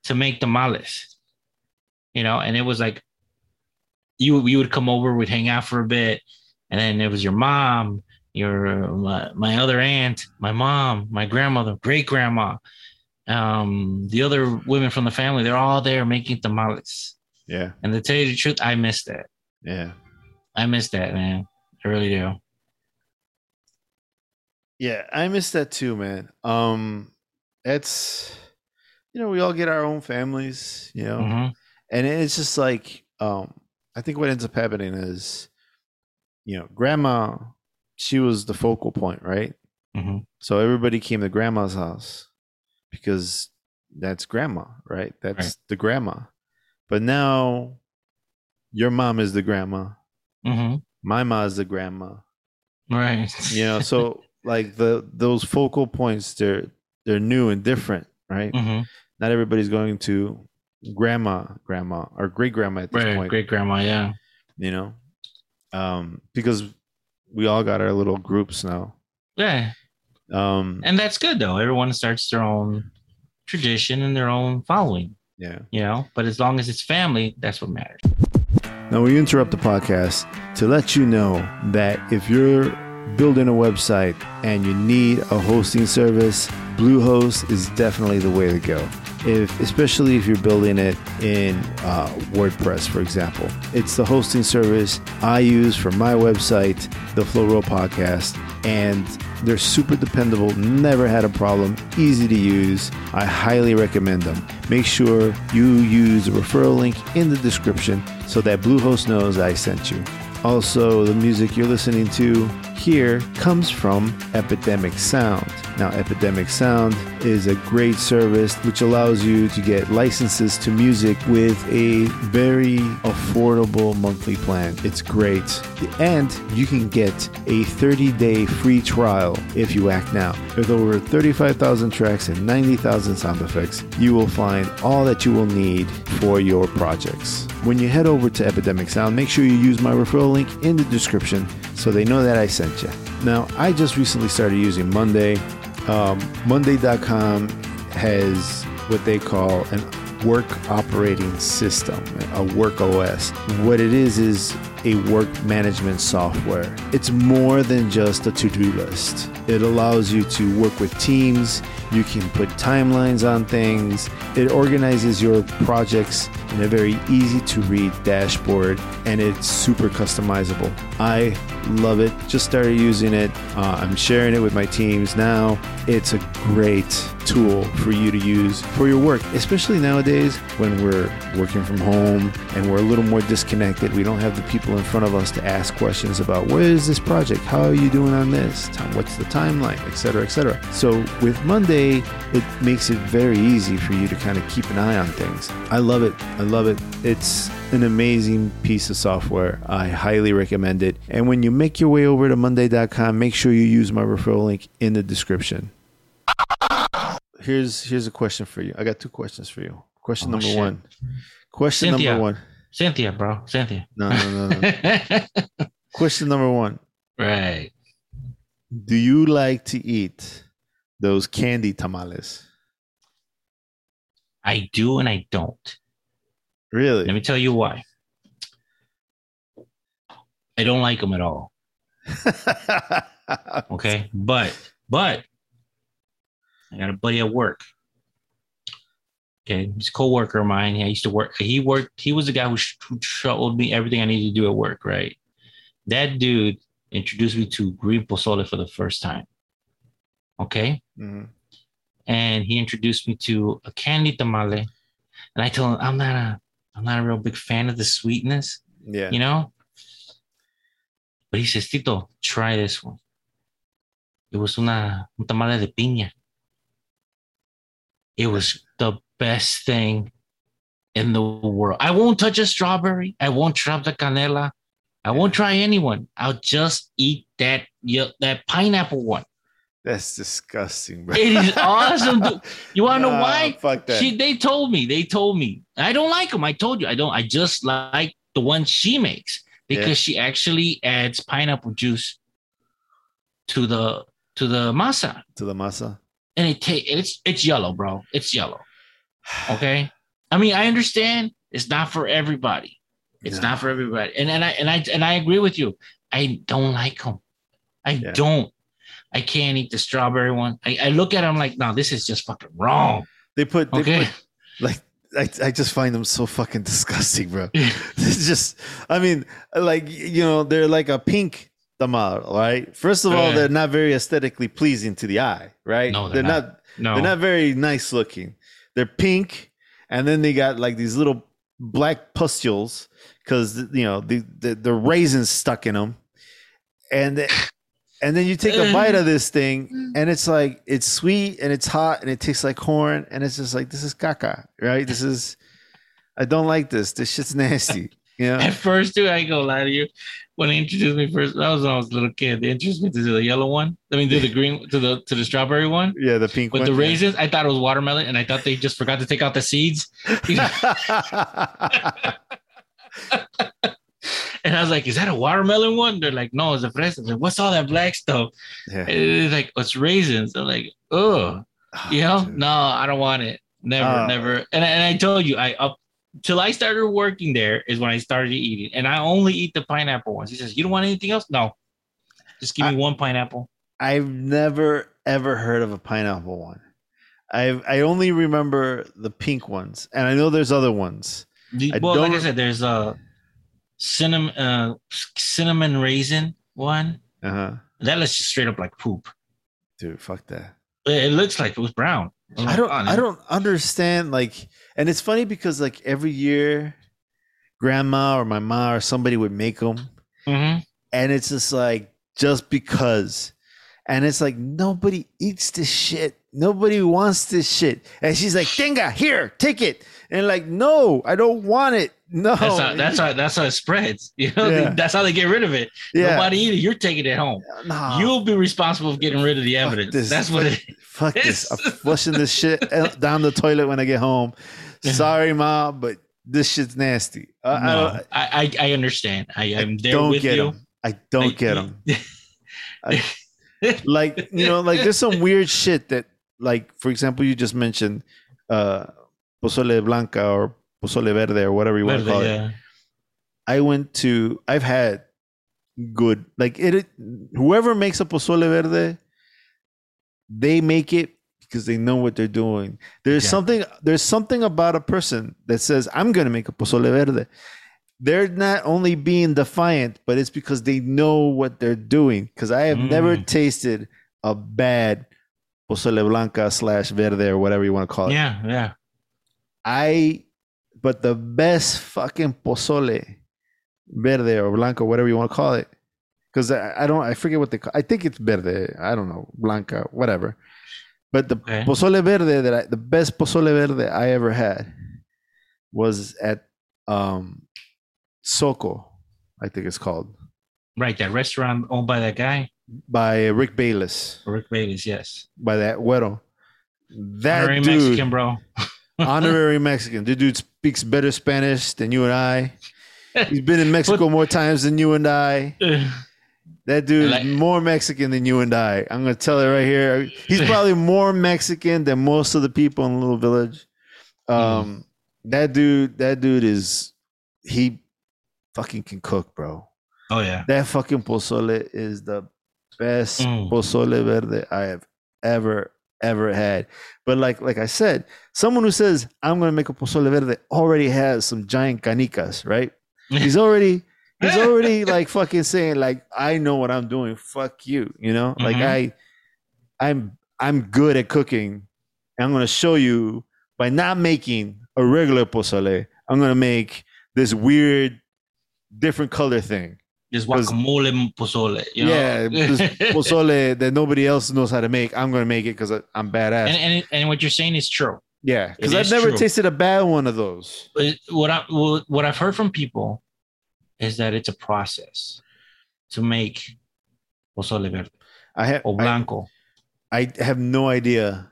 to make tamales. You know, and it was like you you would come over, we'd hang out for a bit, and then it was your mom, your my, my other aunt, my mom, my grandmother, great grandma, um, the other women from the family. They're all there making tamales. Yeah, And to tell you the truth, I miss that. Yeah. I miss that, man. I really do. Yeah, I miss that too, man. Um it's you know, we all get our own families, you know. Mhm. And it's just like um I think what ends up happening is, you know, grandma, she was the focal point, right? hmm So everybody came to grandma's house because that's grandma, right? That's Right. the grandma. But now your mom is the grandma. hmm My ma is the grandma. Right. You know, so like the those focal points they're they're new and different, right? hmm Not everybody's going to grandma, grandma, or great grandma at this Right. point. Great grandma. Yeah. You know? Um, because we all got our little groups now. Yeah. Um And that's good though. Everyone starts their own tradition and their own following. yeah. You know, but as long as it's family, that's what matters. Now, we interrupt the podcast to let you know that if you're building a website and you need a hosting service, Bluehost is definitely the way to go. If, especially if you're building it in uh, WordPress, for example, it's the hosting service I use for my website, the Flow Roll Podcast, and they're super dependable. Never had a problem. Easy to use. I highly recommend them. Make sure you use the referral link in the description so that Bluehost knows I sent you. Also, the music you're listening to here comes from Epidemic Sound. Now, Epidemic Sound is a great service which allows you to get licenses to music with a very affordable monthly plan. It's great. And you can get a 30 day free trial if you act now. With over 35,000 tracks and 90,000 sound effects, you will find all that you will need for your projects. When you head over to Epidemic Sound, make sure you use my referral link in the description so they know that I sent you. Now, I just recently started using Monday. Um, Monday.com has what they call an work operating system, a work OS. What it is is a work management software. It's more than just a to do list. It allows you to work with teams, you can put timelines on things, it organizes your projects in a very easy to read dashboard, and it's super customizable. I love it. Just started using it. Uh, I'm sharing it with my teams now. It's a great tool for you to use for your work, especially nowadays when we're working from home and we're a little more disconnected. We don't have the people in front of us to ask questions about where is this project? How are you doing on this? What's the timeline? Etc. Etc. So with Monday, it makes it very easy for you to kind of keep an eye on things. I love it. I love it. It's an amazing piece of software. I highly recommend it. And when you make your way over to Monday.com, make sure you use my referral link in the description. Here's here's a question for you. I got two questions for you. Question Oh, number shit. one. Question Cynthia. number one. Cynthia, bro. Cynthia. No, no, no, no. question number one. right. Do you like to eat those candy tamales? I do and I don't. Really? Let me tell you why. I don't like them at all. Okay. But, but I got a buddy at work. Okay. He's a co-worker of mine. I used to work. He worked, he was the guy who, who showed me everything I needed to do at work, right? That dude introduced me to green pozole for the first time. Okay. Mhm. And he introduced me to a candy tamale. And I told him I'm not a I'm not a real big fan of the sweetness Yeah. you know. But he says, Tito, try this one. It was una un tamale de piña. It was the best thing in the world. I won't touch a strawberry. I won't try the canela. I won't try anyone. I'll just eat that that pineapple one. That's disgusting, bro. It is awesome. dude. You want to know why? Fuck that. She, they told me. They told me. I don't like them. I told you. I don't. I just like the one she makes because Yeah. she actually adds pineapple juice to the to the masa, to the masa. And it it's it's yellow, bro. It's yellow. Okay. I mean, I understand it's not for everybody. It's No. not for everybody, and and I and I and I agree with you. I don't like them. I Yeah. don't. I can't eat the strawberry one. I, I look at them like, no, this is just fucking wrong. They put they Okay. put like I, I just find them so fucking disgusting, bro. It's just I mean, like you know, they're like a pink tamal, right? First of all, they're not very aesthetically pleasing to the eye, right? No, they're not. no. They're not very nice looking. They're pink, and then they got like these little black pustules because you know the, the the raisins stuck in them, and and then you take a bite of this thing, and it's like it's sweet and it's hot and it tastes like corn, and it's just like this is caca, right? This is I don't like this. This shit's nasty. You know? At first, too, I ain't gonna lie to you. When they introduced me first, that was when I was a little kid. They introduced me to the yellow one. I mean, to the green, to the to the strawberry one Yeah, the pink one. with one. the raisins. I thought it was watermelon, and I thought they just forgot to take out the seeds. And I was like, "Is that a watermelon one?" They're like, "No, it's a fresa." I was like, What's all that black stuff? yeah. It's like, "It's raisins." I'm like, "Oh, you know, Dude. no, I don't want it. Never, Oh. never." And, and I told you, I up till I started working there is when I started eating, and I only eat the pineapple ones. He says, "You don't want anything else?" No, just give me one pineapple. I've never ever heard of a pineapple one. I I only remember the pink ones, and I know there's other ones. The- I well, like I said, there's a cinnamon, uh, cinnamon raisin one Uh huh. that looks just straight up like poop. Dude, fuck that. It, it looks like it was brown. I don't I don't understand like and it's funny because like every year grandma or my mom or somebody would make them Mhm. and it's just like just because and it's like nobody eats this shit nobody wants this shit and she's like tenga here take it and like no i don't want it no That's how that's how that's how it spreads. You know, Yeah. that's how they get rid of it. yeah Nobody eat it. You're taking it home. Nah, You'll be responsible for getting rid of the evidence. That's what it fuck this i'm flushing this shit down the toilet when i get home sorry mom but this shit's nasty I- I no, I, I, I understand. I am there don't with get you. them. I don't get them. Like you know, like there's some weird shit that, like for example, you just mentioned uh, pozole blanca or pozole verde or whatever you want to call it. I went to. I've had good like it. Whoever makes a pozole verde, they make it because they know what they're doing. There's Yeah. something. There's something about a person that says, "I'm going to make a pozole verde." They're not only being defiant, but it's because they know what they're doing. Because I have never Mm. tasted a bad pozole blanca slash verde or whatever you want to call it. Yeah, yeah. I, but the best fucking pozole, verde or blanco, whatever you want to call it, because I, I don't, I forget what they call. I think it's verde. I don't know, blanca, whatever. But the Okay. pozole verde that I, the best pozole verde I ever had was at um Xoco, I think it's called Right, that restaurant owned by that guy, by Rick Bayless, Rick Bayless, Yes, by that güero. That Honorary dude, Mexican, bro. honorary Mexican. The dude speaks better Spanish than you and I. He's been in Mexico more times than you and I. That dude like- is more Mexican than you and I. I'm gonna tell it right here. He's probably more Mexican than most of the people in the little village. Um, that dude, that dude is he fucking can cook, bro. oh yeah, That fucking pozole is the best Mm. pozole verde I have ever ever had. But like like I said, someone who says I'm gonna make a pozole verde already has some giant canicas, right? He's already he's already like fucking saying like I know what I'm doing. Fuck you, you know? Like Mhm. I I'm I'm good at cooking. And I'm gonna show you by not making a regular pozole, I'm gonna make this weird different color thing. just 'Cause- guacamole pozole. You know? Yeah, this pozole that nobody else knows how to make. I'm gonna make it because I'm badass. and, and and what you're saying is true. yeah, because I've never true. tasted a bad one of those. But what I what I've heard from people is that it's a process to make pozole verde I have or blanco. I have no idea.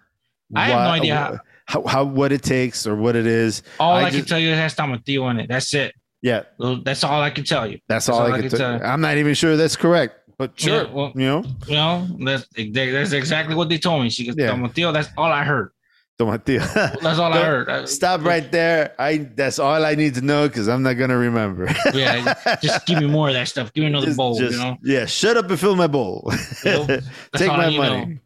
I have no idea how, how what it takes or what it is. all I I, can tell you is it has tomatillo in it. That's it. Yeah, That's all I can tell you. that's, That's all, all I I can can tell. tell. I'm not even sure that's correct, but Yeah, sure, well- you know, You know, that's that's exactly what they told me. She goes, Yeah. tomatillo. That's all I heard. Tomatillo. That's all I heard. Stop right there. I that's all I need to know because I'm not gonna remember. Yeah, just give me more of that stuff. Give me another Just- bowl. just- you know, Yeah, shut up and fill my bowl. You know, Take my money. know.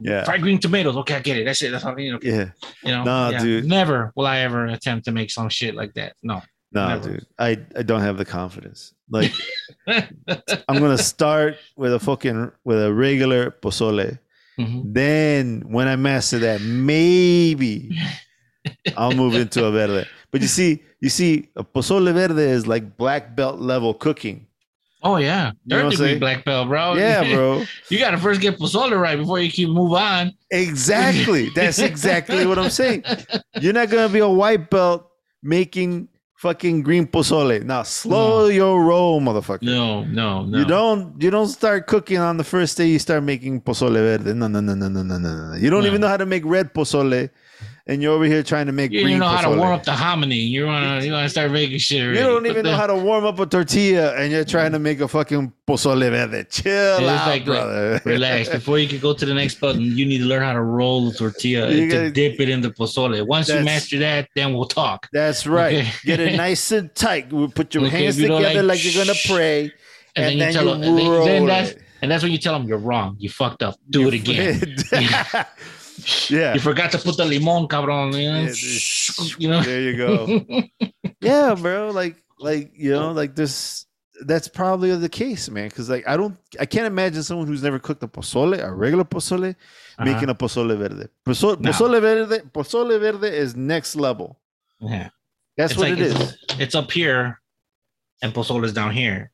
Yeah. fried green tomatoes. Okay, I get it. That's it. That's all I need. Okay, Yeah. you know, Nah, yeah. dude. Never will I ever attempt to make some shit like that. No. No, Never. dude. I, I don't have the confidence. Like I'm gonna start with a fucking with a regular pozole. Mhm. Then when I master that, maybe I'll move into a verde. But you see, you see, a pozole verde is like black belt level cooking. Oh yeah, You know degree black belt, bro. Yeah, bro. you gotta first get pozole right before you can move on. Exactly. That's exactly what I'm saying. You're not gonna be a white belt making fucking green pozole. Now slow your roll, motherfucker. No, no, no. You don't you don't start cooking on the first day you start making pozole verde. No, no, no, no, no, no, no, no. You don't No. even know how to make red pozole, and you're over here trying to make You don't know how to warm up the hominy. You wanna, you wanna start making shit. you don't even know how to warm up a tortilla, and you're trying to make a fucking pozole verde. Chill It's out, like- brother. Relax. Before you can go to the next button, you need to learn how to roll the tortilla You and gotta- to dip it in the pozole. Once you master that, then we'll talk. That's right. Okay. Get it nice and tight. We Put your Okay, hands you together like, like- you're gonna pray, And, and, then you tell them, and roll then, then that's it. and that's when you tell them you're wrong. You fucked up. Do it again. yeah. You forgot to put the limon, cabron. You know, Yeah, you know? There you go. yeah, bro. Like, like you know, like this. That's probably the case, man. Because like I don't, I can't imagine someone who's never cooked a pozole, a regular pozole, Uh-huh. making a pozole verde. Pozole, No. pozole verde, pozole verde is next level. Yeah. That's It's what like it is. it's, it's up here, and pozole is down here.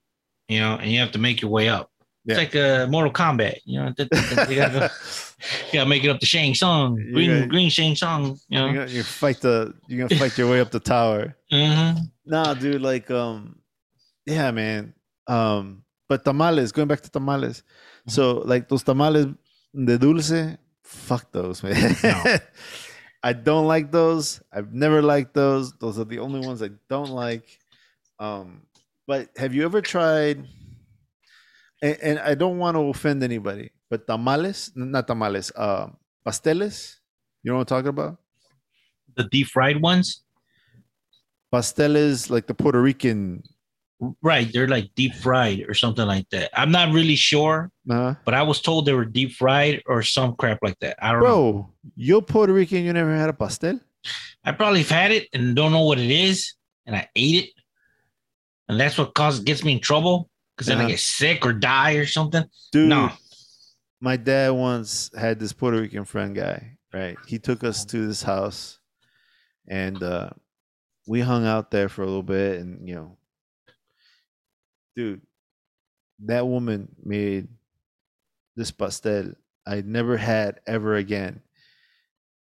You know, and you have to make your way up. Yeah. It's like a Mortal Kombat. You know, you gotta, go, you gotta make it up to Shang Tsung, green gotta- green Shang Tsung. You know. gonna, you fight the, you're gonna fight your way up the tower. Mhm. Nah, dude, like um yeah, man. Um but tamales, going back to tamales. So like those tamales de dulce, fuck those, man. No. I don't like those. I've never liked those. Those are the only ones I don't like. Um but have you ever tried and, and I don't want to offend anybody, but tamales, not tamales, uh, pasteles. You know what I'm talking about? The deep fried ones, Pasteles, like the Puerto Rican. right? They're like deep fried or something like that. I'm not really sure, Uh, but I was told they were deep fried or some crap like that. I don't know. Bro, you're Puerto Rican. You never had a pastel? I probably have had it and don't know what it is, and I ate it, and that's what causes gets me in trouble because then I Uh-huh. get sick or die or something. Dude, No, my dad once had this Puerto Rican friend guy, right? He took us to this house and uh, we hung out there for a little bit. And, you know, dude, that woman made this pastel I never had ever again.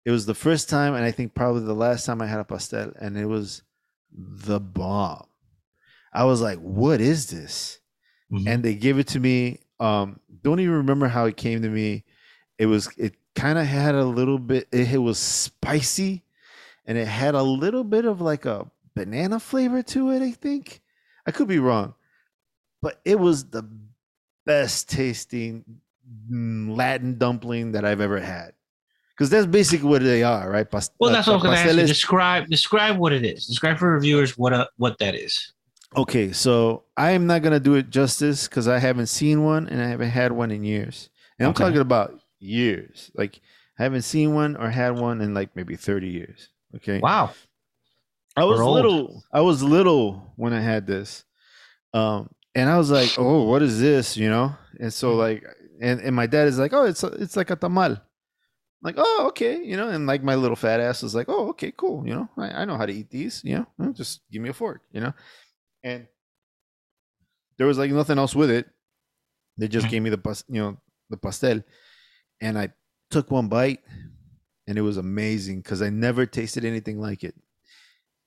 It was the first time, and I think probably the last time I had a pastel, and it was the bomb. I was like, what is this? Mhm. and they gave it to me. Um, don't even remember how it came to me. It was it kind of had a little bit. It, it was spicy, and it had a little bit of like a banana flavor to it. I think I could be wrong, but it was the best tasting mm, Latin dumpling that I've ever had. Because that's basically what they are, right? Pas- well, uh, that's what I'm going to ask you. Describe describe what it is. Describe for reviewers what uh, what that is. Okay, so I am not gonna do it justice because I haven't seen one and I haven't had one in years. And I'm talking about years. Like I haven't seen one or had one in like maybe 30 years. Okay. Wow. I was little. I was little when I had this. Um, and I was like, oh, what is this? You know? And so like and, and my dad is like, oh, it's a, it's like a tamal. I'm like, oh, okay, you know, and like my little fat ass was like, oh, okay, cool, you know, I, I know how to eat these, you know, just give me a fork, you know, and there was like nothing else with it. They just Mhm. gave me the pas, you know, the pastel, and I took one bite, and it was amazing because I never tasted anything like it,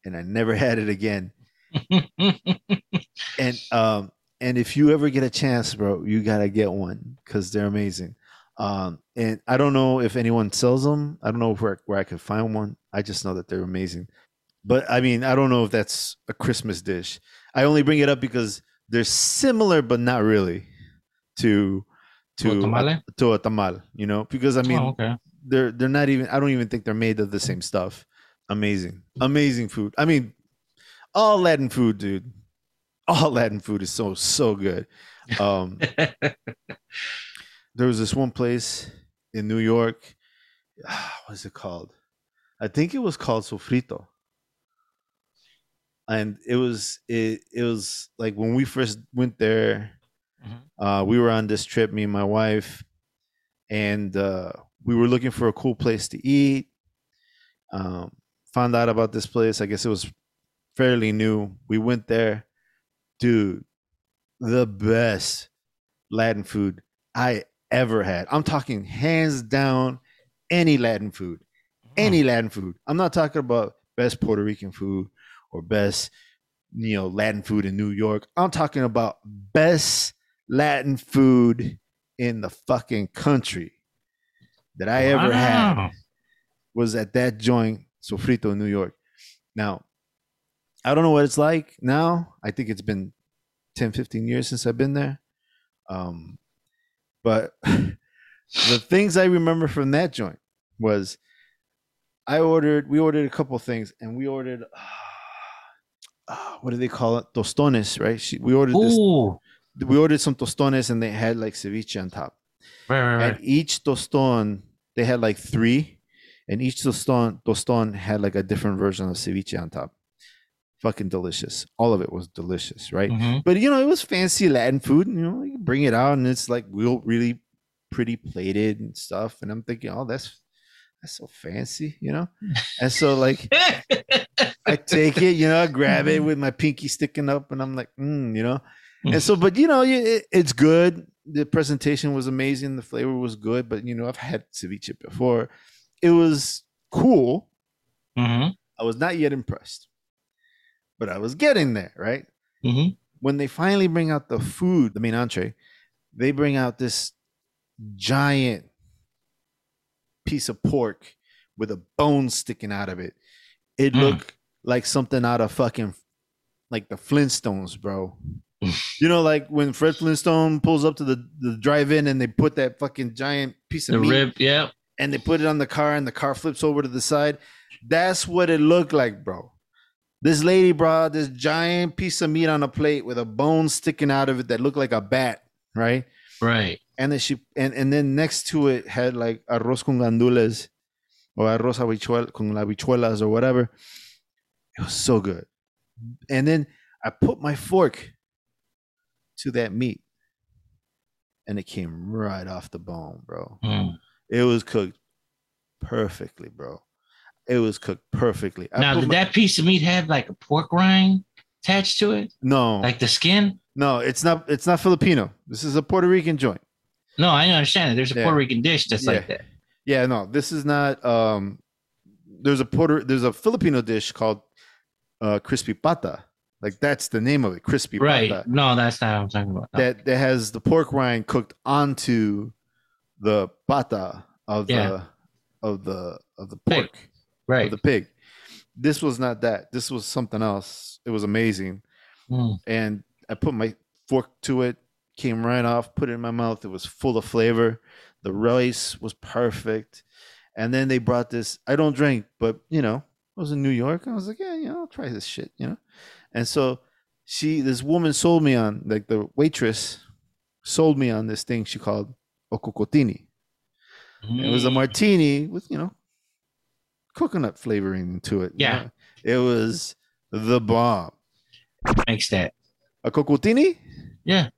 and I never had it again. And um, and if you ever get a chance, bro, you gotta get one because they're amazing. Um, and I don't know if anyone sells them. I don't know where where I could find one. I just know that they're amazing. But I mean, I don't know if that's a Christmas dish. I only bring it up because they're similar, but not really to to tamale? to a tamal. You know, because I mean, oh, okay. they're they're not even I don't even think they're made of the same stuff. Amazing. Amazing food. I mean, all Latin food, dude. All Latin food is so so good. Um there was this one place in New York. What is it called? I think it was called Sofrito. And it was it it was like when we first went there, Mhm. uh, we were on this trip, me and my wife, and uh, we were looking for a cool place to eat. Um, found out about this place. I guess it was fairly new. We went there, dude. The best Latin food I ever had. I'm talking hands down, any Latin food, any Latin food. I'm not talking about best Puerto Rican food or best, you know, Latin food in New York. I'm talking about best Latin food in the fucking country that I ever had was at that joint, Sofrito in New York. Now, I don't know what it's like now. I think it's been 10, 15 years since I've been there. Um, but the things I remember from that joint was I ordered, we ordered a couple things and we ordered, uh, what do they call it? Tostones, right? She, we ordered this, we ordered some tostones and they had like ceviche on top Right, right, right. and each toston they had like three and each toston toston had like a different version of ceviche on top fucking delicious all of it was delicious right Mhm. but you know it was fancy latin food you know you bring it out and it's like real really pretty plated and stuff and i'm thinking oh that's that's so fancy you know and so like I take it, you know, I grab it with my pinky sticking up, and I'm like, mm, you know. And so, but you know, it, it's good. The presentation was amazing. The flavor was good, but you know, I've had ceviche before. It was cool. hmm I was not yet impressed, but I was getting there, right? hmm When they finally bring out the food, the main entree, they bring out this giant piece of pork with a bone sticking out of it. It Mm. looked like something out of fucking like the Flintstones, bro. you know, like when Fred Flintstone pulls up to the, the drive-in and they put that fucking giant piece of The meat rib, yeah. and they put it on the car and the car flips over to the side. That's what it looked like, bro. This lady brought this giant piece of meat on a plate with a bone sticking out of it that looked like a bat, right? Right. And then she and, and then next to it had like arroz con gandules or arroz habichuel con habichuelas or whatever. It was so good. And then I put my fork to that meat and it came right off the bone, bro. Mm. It was cooked perfectly, bro. It was cooked perfectly. I Now, did my- that piece of meat have like a pork rind attached to it, no, like the skin? no, it's not. It's not Filipino. This is a Puerto Rican joint. No, I understand it. There's a Yeah. Puerto Rican dish that's like Yeah. that. Yeah, no, this is not. Um, there's a Puerto. There's a Filipino dish called uh, crispy pata. Like that's the name of it, crispy Right. pata. No, that's not what I'm talking about. No. That that has the pork rind cooked onto the pata of Yeah. the of the of the Pig. pork. right. of the pig. This was not that. This was something else. It was amazing. Mm. And I put my fork to it, came right off, put it in my mouth. It was full of flavor. The rice was perfect. And then they brought this. I don't drink, but you know, I was in New York. I was like, yeah, you know, I'll try this shit, you know. And so she, this woman sold me on, like the waitress sold me on this thing she called okokotini. It was a Mm. martini with, you know, coconut flavoring to it. you Yeah. know? It was the bomb. makes that. A cocotini? Yeah.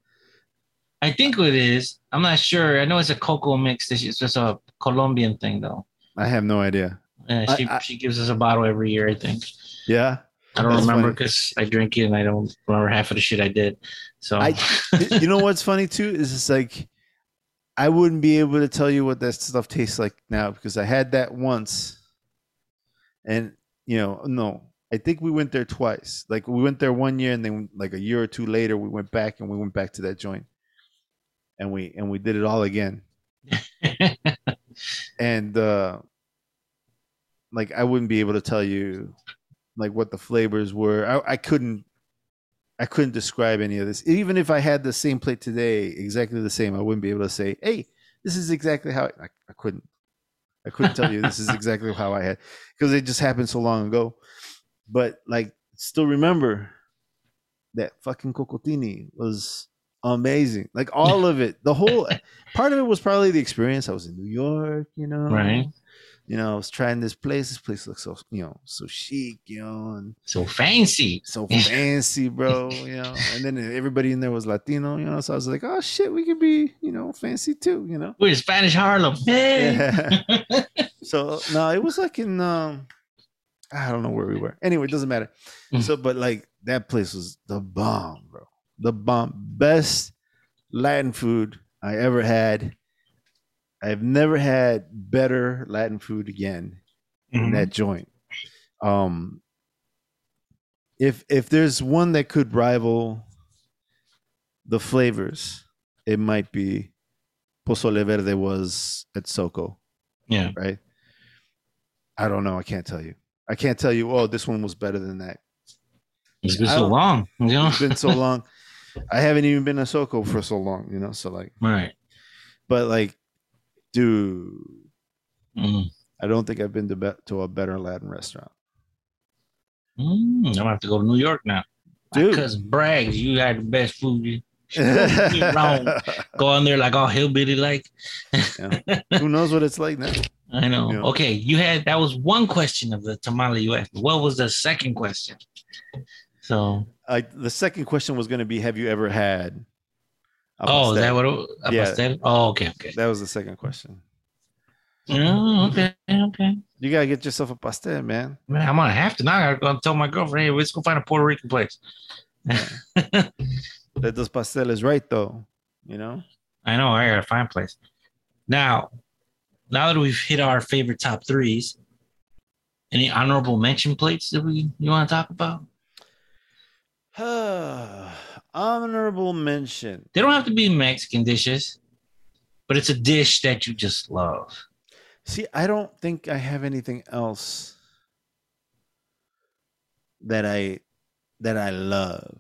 I think it is. I'm not sure. I know it's a cocoa mix. It's just a Colombian thing, though. I have no idea. Yeah, she I- she gives us a bottle every year. I think. Yeah. I don't remember because I drink it and I don't remember half of the shit I did. So I- you know what's funny too is it's like I wouldn't be able to tell you what that stuff tastes like now because I had that once, and you know, no, I think we went there twice. Like we went there one year, and then like a year or two later, we went back and we went back to that joint, and we and we did it all again. and uh like I wouldn't be able to tell you like what the flavors were. I, I couldn't I couldn't describe any of this. Even if I had the same plate today, exactly the same, I wouldn't be able to say, "Hey, this is exactly how." I, I couldn't. I couldn't tell you this is exactly how I had because it just happened so long ago. But like, still remember that fucking cocotini was amazing. Like all of it, the whole part of it was probably the experience. I was in New York, you know, Right. You know, I was trying this place. This place looks so, you know, so chic, you know, and so fancy. so fancy, bro. You know, and then everybody in there was Latino, you know. So I was like, oh shit, we could be, you know, fancy too, you know. We're Spanish Harlem. Hey. Yeah. so no, it was like in um, I don't know where we were. Anyway, it doesn't matter. Mm. So, but like that place was the bomb, bro. The bomb. Best Latin food I ever had. I've never had better Latin food again in Mhm. that joint. Um, if if there's one that could rival the flavors, it might be Pozole Verde was at Xoco, Yeah. right? I don't know. I can't tell you. I can't tell you. Oh, this one was better than that. It's been so long. You know? It's been so long. I haven't even been to Xoco for so long, you know. So like, right. but like, dude, Mm. I don't think I've been to be- to a better Latin restaurant. Mm, I'm gonna have to go to New York now. Dude. Because brags, you had the best food. You should be wrong. Go on there like all hillbilly like. Who knows what it's like now? I know. Yeah. Okay, you had that was one question of the tamale you asked. What was the second question? So, I, the second question was going to be, have you ever had? a oh, is that what? It, a Yeah. pastel? Oh, okay, okay. That was the second question. Oh, okay, okay. You gotta get yourself a pastel, man. Man, I'm gonna have to now. I gotta go and tell my girlfriend, hey, let's go find a Puerto Rican place. That those pasteles right though. You know. I know. I gotta find a place. Now, now that we've hit our favorite top threes, any honorable mention plates that we you want to talk about? Honorable mention. They don't have to be Mexican dishes, but it's a dish that you just love. See, I don't think I have anything else that I that I love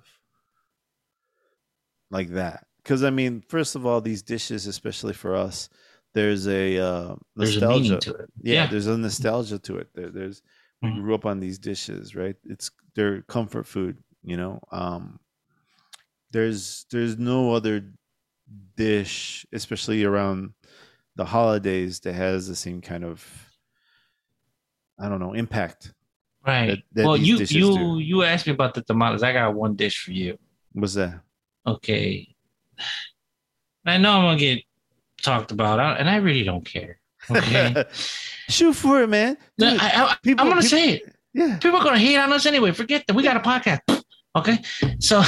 like that. Because I mean, first of all, these dishes, especially for us, there's a uh, There's a nostalgia. to it. yeah, Yeah. there's a nostalgia to it. There, there's we Mhm. grew up on these dishes, right? It's their comfort food, you know. Um, there's there's no other dish, especially around the holidays, that has the same kind of I don't know impact. Right. that- that well, you you do. you asked me about the tamales. I got one dish for you. What's that? Okay. I know I'm gonna get talked about, and I really don't care. Okay. Shoot for it, man. No, I, I, people- I'm gonna people- say it. yeah. People are gonna hate on us anyway. Forget that we got a podcast. Okay. So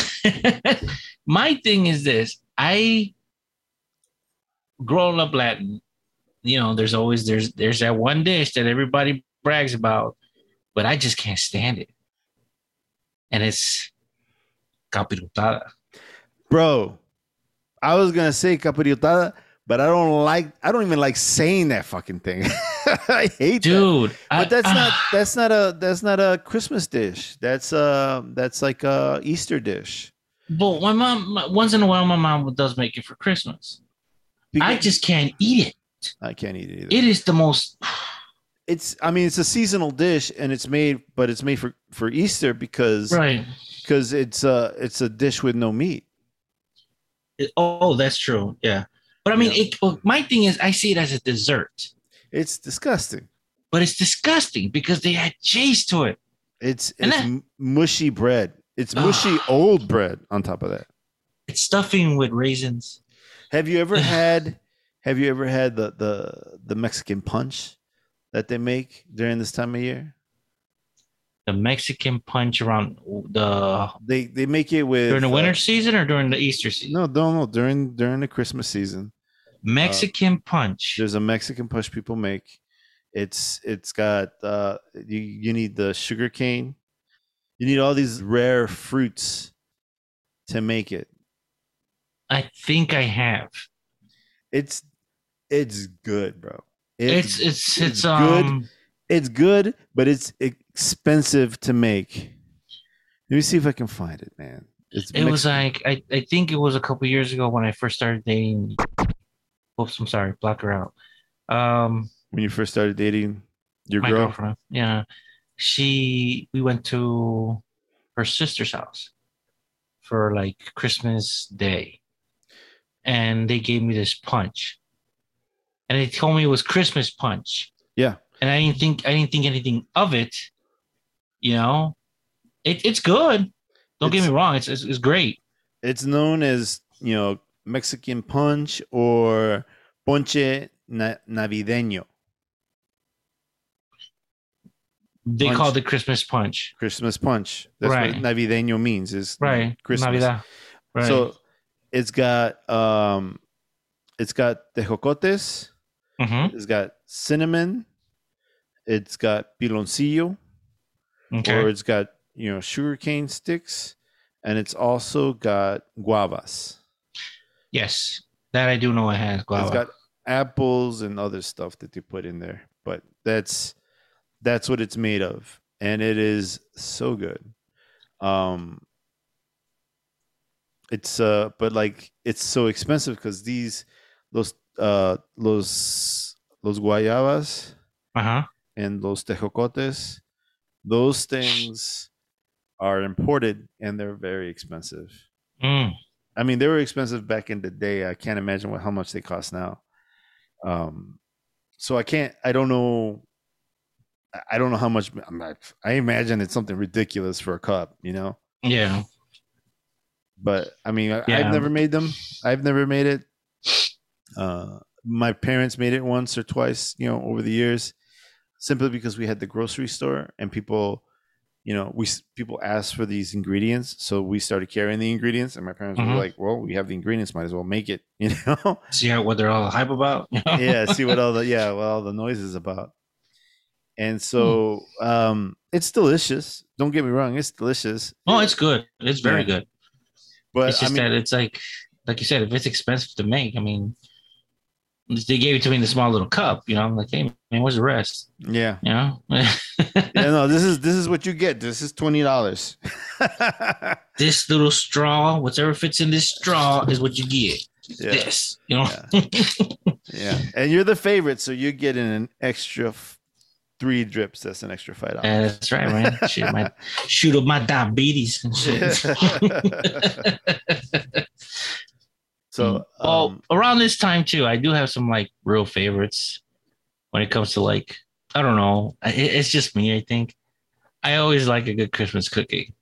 my thing is this. I growing up Latin, you know, there's always there's there's that one dish that everybody brags about, but I just can't stand it. And it's capirotada. Bro, I was gonna say capirotada, but I don't like. I don't even like saying that fucking thing. I hate that. Dude. I- But that's not. ah, That's not a. That's not a Christmas dish. That's uh. That's like a Easter dish. but my mom my- once in a while my mom does make it for Christmas. I just can't eat it. I can't eat it either. It is the most it's. I mean, it's a seasonal dish, and it's made, but it's made for for Easter because right. because it's a it's a dish with no meat. It- oh, that's true. Yeah. But I mean, Yeah. it, my thing is, I see it as a dessert, It's disgusting. but it's disgusting because they add cheese to it. It's And it's that- mushy bread. It's mushy old bread on top of that. It's stuffing with raisins. Have you ever had have you ever had the the the Mexican punch that they make during this time of year? The Mexican punch around the They they make it with during the uh, winter season or during the Easter season. no, no, no, during during the Christmas season. Mexican punch. There's a Mexican punch people make. It's it's got uh you you need the sugar cane. You need all these rare fruits to make it. I think I have. It's it's good, bro. It's it's it's, it's good. um. it's good, but it's expensive to make. Let me see if I can find it, man. It's It was like I, I think it was a couple years ago when I first started dating. Oops, I'm sorry, block her out. Um, when you first started dating your girl. girlfriend. Yeah, she. We went to her sister's house for like Christmas Day, and they gave me this punch, and they told me it was Christmas punch. Yeah. and I didn't think I didn't think anything of it. You know, it, it's good. Don't get me wrong; it's, it's it's great. It's known as you know Mexican punch or ponche na- navideño. They punch. call it Christmas punch. Christmas punch. That's Right. what navideño means is Right. Christmas. Navidad. Right. So it's got um, it's got tejocotes. Mhm. It's got cinnamon. It's got piloncillo, Okay. or it's got you know sugarcane sticks, and it's also got guavas. Yes. That I do know it has guava. It's got apples and other stuff that they put in there, but that's that's what it's made of, and it is so good. Um, it's uh, but like it's so expensive because these los uh los los guayabas uh-huh. and los tejocotes, those things are imported and they're very expensive. Mm. I mean, they were expensive back in the day. I can't imagine what how much they cost now. Um, so I can't. I don't know. I- don't know how much. I'm not, I imagine it's something ridiculous for a cup, you know. Yeah. But I mean, I, Yeah. I've never made them. I've never made it. Uh, my parents made it once or twice, you know, over the years, simply because we had the grocery store and people, you know, we people asked for these ingredients, so we started carrying the ingredients, and my parents Mhm. were like, "Well, we have the ingredients, might as well make it," you know. See how what they're all hype about? yeah, see what all the yeah, what all the noise is about. And so, um, it's delicious. Don't get me wrong, it's delicious. Oh, it's good. It's very Yeah. good. but it's I just mean, that it's like, like you said, if it's expensive to make, I mean, they gave it to me in the small little cup. You know, I'm like, hey man, where's the rest? yeah, You know, yeah. No, this is this is what you get. This is twenty dollars. this little straw, whatever fits in this straw, is what you get. yeah, This, you know. yeah. And you're the favorite, so you're getting an extra f- three drips. That's an extra five Yeah, dollars. that's right, man. Shit, my shoot up my diabetes and shit. so, well, um, around this time too, I do have some like real favorites when it comes to like I don't know. It, it's just me. I think I always like a good Christmas cookie.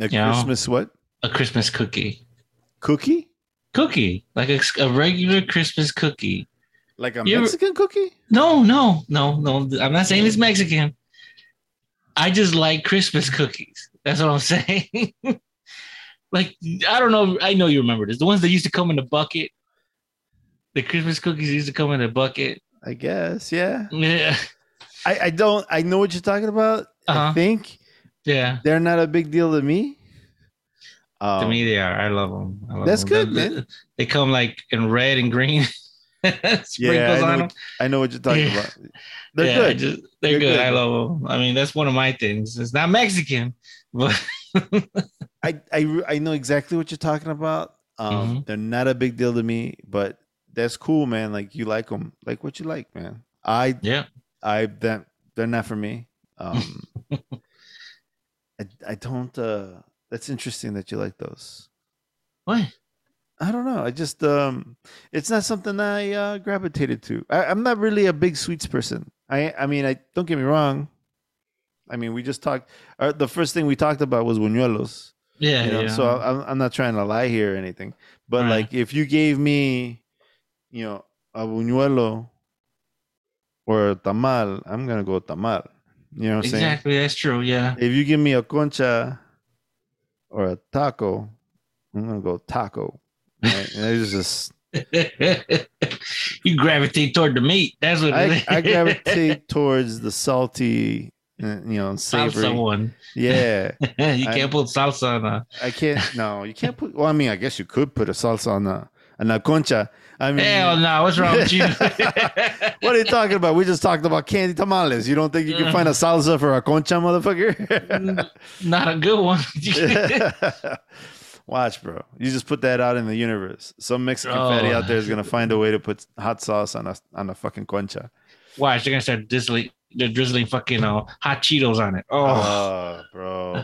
a you know. Christmas what A Christmas cookie, cookie? cookie like a, a regular Christmas cookie. Like a You ever- Mexican cookie? No, no, no, no. I'm not saying it's Mexican. I just like Christmas cookies. That's what I'm saying. Like I don't know. I know you remember this. The ones that used to come in the bucket. The Christmas cookies used to come in a bucket. I guess. Yeah. Yeah, I, I don't. I know what you're talking about. I Uh-huh. think yeah. they're not a big deal to me. To Um, me, they are. I love them. I love That's them. good, They- man. They come like in red and green. Sprinkles Yeah, I know on them. what- I know what you're talking Yeah. about. They're yeah, good. just- they're, They're good. good. I love them. I mean, that's one of my things. It's not Mexican, but I, I I know exactly what you're talking about. Um, Mhm. They're not a big deal to me, but that's cool, man. Like you like them, like what you like, man. I yeah. I that they're not for me. Um, I I don't. uh That's interesting that you like those. What? I don't know. I just um, it's not something I uh, gravitated to. I, I'm not really a big sweets person. I I mean, I don't get me wrong. I mean, we just talked. Uh, the first thing we talked about was buñuelos. Yeah. You know, yeah. so I'm I'm not trying to lie here or anything. But Right. like, if you gave me, you know, a buñuelo or a tamal, I'm gonna go tamal. You know what I'm saying? exactly. That's true. Yeah. If you give me a concha or a taco, I'm gonna go taco. Right? And it's just you gravitate toward the meat. That's what it I, is. I gravitate towards the salty, uh, you know, savory. salsa one. Yeah, you can't put salsa on a. I can't. No, you can't put. Well, I mean, I guess you could put a salsa on a on a concha. I mean, Hell no! What's wrong with you? what are you talking about? We just talked about candy tamales. You don't think you can find a salsa for a concha, motherfucker? Not a good one. Watch, bro. You just put that out in the universe. Some Mexican fatty Oh. out there is gonna find a way to put hot sauce on a on a fucking concha. Watch, they're gonna start drizzling. They're drizzling fucking uh, hot Cheetos on it. Oh, Oh, bro,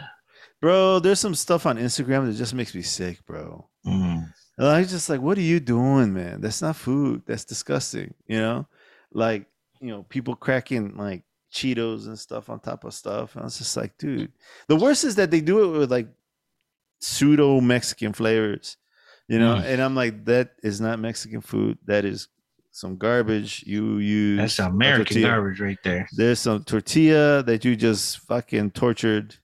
bro. There's some stuff on Instagram that just makes me sick, bro. Mm. I was just like, what are you doing, man? That's not food. That's disgusting. You know, like you know, people cracking like Cheetos and stuff on top of stuff. And I was just like, dude. The worst is that they do it with like pseudo Mexican flavors. You know, Mm. and I'm like, that is not Mexican food. That is some garbage. You use That's American garbage right there. There's some tortilla that you just fucking tortured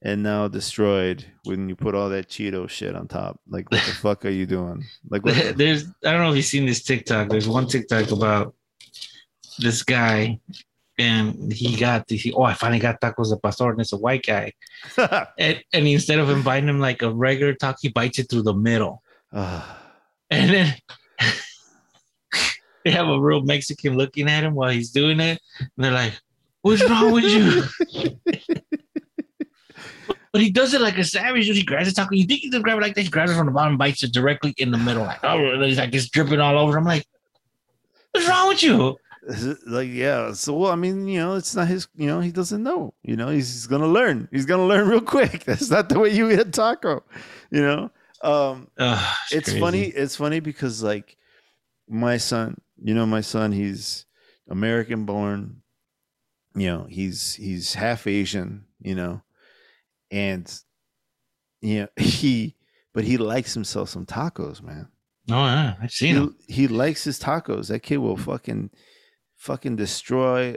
and now destroyed when you put all that Cheeto shit on top. Like, what the fuck are you doing? Like, what the- There's I don't know if you've seen this TikTok. There's one TikTok about this guy, and he got the he, oh I finally got tacos de pastor, and it's a white guy, and and instead of inviting him like a regular taco, he bites it through the middle, Ah, and then. They have a real Mexican looking at him while he's doing it, and they're like, "What's wrong with you?" But he does it like a savage. He grabs the taco. You think he's gonna grab it like that? He grabs it from the bottom, bites it directly in the middle. Like, oh, and he's like it's dripping all over. I'm like, what's wrong with you? Like yeah so well i mean you know it's not his you know he doesn't know you know he's, he's gonna learn he's gonna learn real quick that's not the way you eat a taco you know um Ugh, it's crazy. funny it's funny because like my son you know my son he's american born you know he's he's half asian you know and you know he but he likes himself some tacos man Oh yeah, I've seen him. he, he likes his tacos. That kid will fucking fucking destroy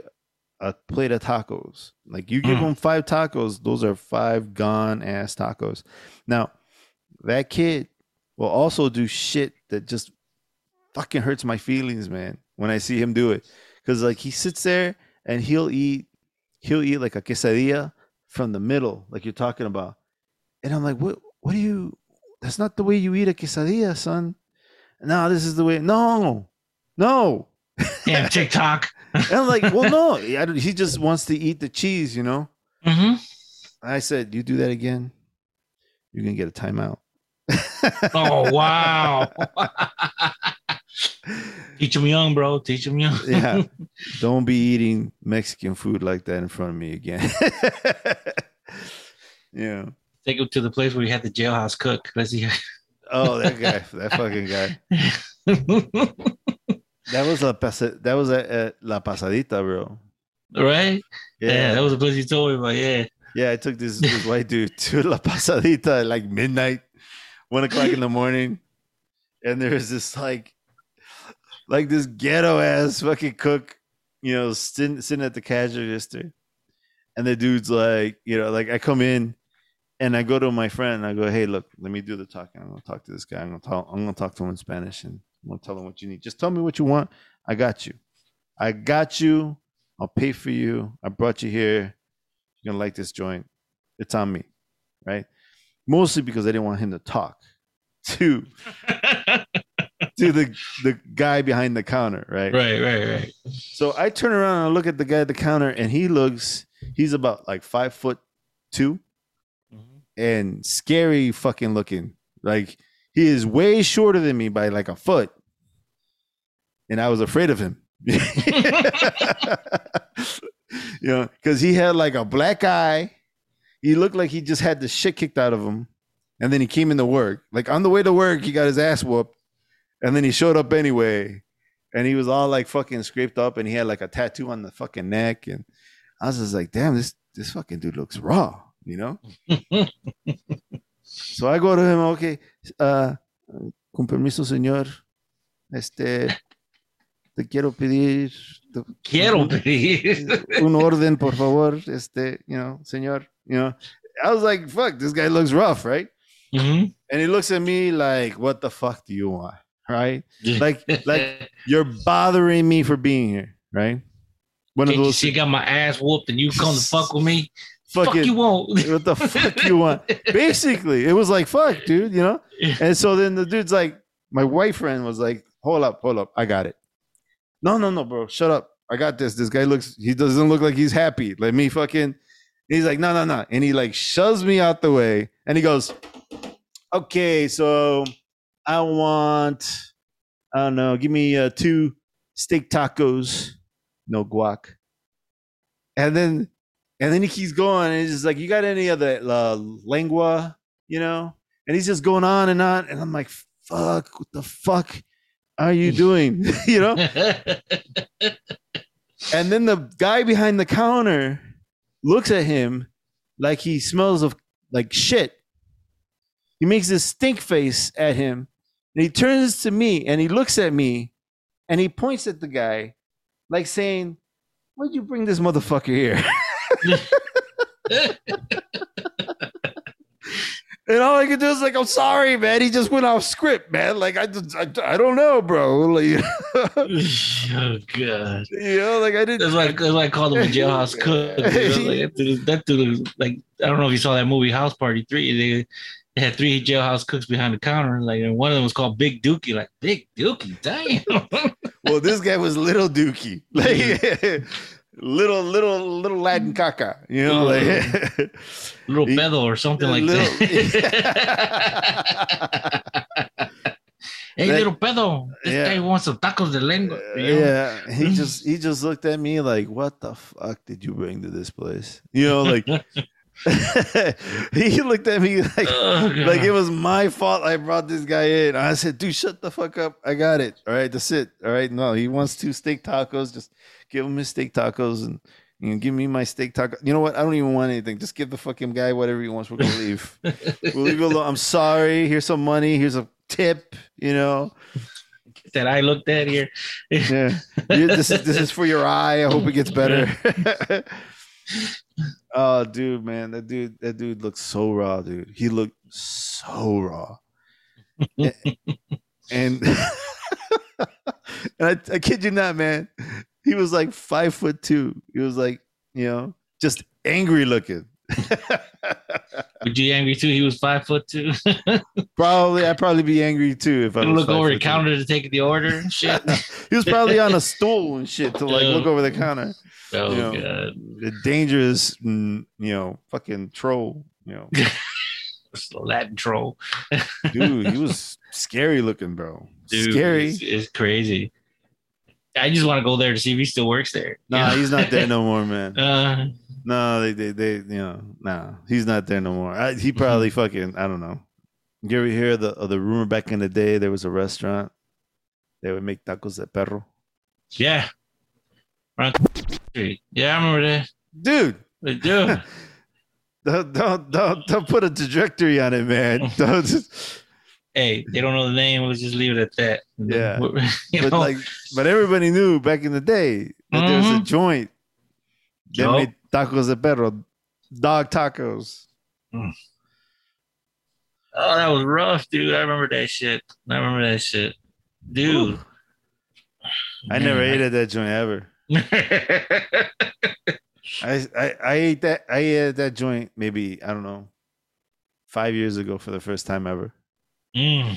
a plate of tacos. Like you give Mm. him five tacos, those are five gone ass tacos. Now, that kid will also do shit that just fucking hurts my feelings, man, when I see him do it. Cause like he sits there and he'll eat he'll eat like a quesadilla from the middle, like you're talking about. And I'm like, what what do you that's not the way you eat a quesadilla, son. No, this is the way. No, no. Damn TikTok. And I'm like, well, no. I don't- he just wants to eat the cheese, you know. hmm I said, you do that again, you're gonna get a timeout. Oh wow. Teach them young, bro. Teach them young. yeah. Don't be eating Mexican food like that in front of me again. yeah. Take him to the place where he had the jailhouse cook. Let's see. Oh, that guy, that fucking guy. That was a that was a, a la pasadita, bro. right? Yeah. Yeah, that was the place you told me about. Yeah. Yeah, I took this, this white dude to La Pasadita at like midnight, one o'clock in the morning. And there was this like like this ghetto ass fucking cook, you know, sitting sitting at the cash register. And the dude's like, you know, like I come in and I go to my friend and I go, Hey, look, let me do the talking. I'm gonna talk to this guy. I'm gonna talk I'm gonna talk to him in Spanish and I'm gonna tell him what you need. Just tell me what you want. I got you. I got you. I'll pay for you. I brought you here you're gonna like this joint. It's on me, right? Mostly because I didn't want him to talk to to the the guy behind the counter, right? right, right, right. So I turn around and I look at the guy at the counter, and he looks he's about like five foot two mm-hmm. and scary fucking looking. Like he is way shorter than me by like a foot, and I was afraid of him. you know, because he had like a black eye. He looked like he just had the shit kicked out of him, and then he came into work. Like on the way to work, he got his ass whooped, and then he showed up anyway, and he was all like fucking scraped up, and he had like a tattoo on the fucking neck, and I was just like, damn, this this fucking dude looks raw, you know. So I go to him, okay, uh, con permiso, señor, este, te quiero pedir te- Quiero pedir. un orden, por favor, este, you know, señor, you know. I was like, fuck, this guy looks rough, right? Mhm. And he looks at me like, what the fuck do you want, right? Like, like you're bothering me for being here, right? One Can't of you see got my ass whooped and you come to fuck with me? Fuck fucking, you won't. what the fuck you want? Basically, it was like, fuck, dude, you know? And so then the dude's like, my white friend was like, hold up, hold up, I got it. No, no, no, bro, shut up. I got this. This guy looks, he doesn't look like he's happy. Let me fucking, he's like, no, no, no. And he like shoves me out the way and he goes, okay, so I want, I don't know, give me uh, two steak tacos, no guac. And then, and then he keeps going and he's just like, you got any other uh, lengua, you know? And he's just going on and on. And I'm like, fuck, what the fuck are you doing? you know? And then the guy behind the counter looks at him like he smells of like shit. He makes this stink face at him and he turns to me and he looks at me and he points at the guy, like saying, "Why'd you bring this motherfucker here?" And all I could do is like, I'm sorry, man. He just went off script, man. Like I just, I, I don't know, bro. Like, oh god. you know, like I didn't. That's why, that's why I called him a jailhouse cook. you know, like, that dude, that dude like I don't know if you saw that movie House Party Three. They, they had three jailhouse cooks behind the counter, like and one of them was called Big Dookie. Like Big Dookie, damn. Well, this guy was little Dookie, like little, little, little Latin caca. You know, like Little pedo or something like Little- that. hey, That- little pedo, this Yeah. guy wants some tacos de lengua. you know? yeah. He just, he just looked at me like, "What the fuck did you bring to this place?" You know, like he looked at me like. Oh, Like it was my fault I brought this guy in. I said, dude, shut the fuck up. I got it. All right, that's it. All right. No, he wants two steak tacos. Just give him his steak tacos and you know, give me my steak taco. You know what? I don't even want anything. Just give the fucking guy whatever he wants. We're gonna leave. we'll leave alone. I'm sorry. Here's some money. Here's a tip. You know. that I looked at here. Yeah. This is this is for your eye. I hope it gets better. oh, dude, man, that dude, that dude looks so raw, dude. He looked so raw. and and I, I kid you not, man. He was like five foot two. He was like, you know, just angry looking. Would you angry too? He was five foot two. probably, I'd probably be angry too if I look over the foot two. counter to take the order and shit. he was probably on a stool and shit to like Yeah. look over the counter. Oh you know, god, the dangerous, mm, you know, fucking troll. You know, Latin troll, dude, he was scary looking, bro. dude. scary. It's, it's crazy. I just want to go there to see if he still works there. Nah, You he's not there no more, man. Uh, No, they, they, they, you know, nah, he's not there no more. I, he probably fucking, I don't know. You ever hear the the rumor back in the day? There was a restaurant. They would make tacos de perro. yeah. Around Street. Yeah, I remember that. Dude, They do. don't, don't, don't, don't put a trajectory on it, man. Don't just, hey, they don't know the name. Let's just leave it at that. Yeah. you but like, but everybody knew back in the day that there was a Mhm. joint that Yup. made tacos de perro, dog tacos. Oh, that was rough, dude. I remember that shit. I remember that shit, dude. I never ate at that joint ever. I, I I ate that I ate at that joint maybe I don't know five years ago for the first time ever. mm.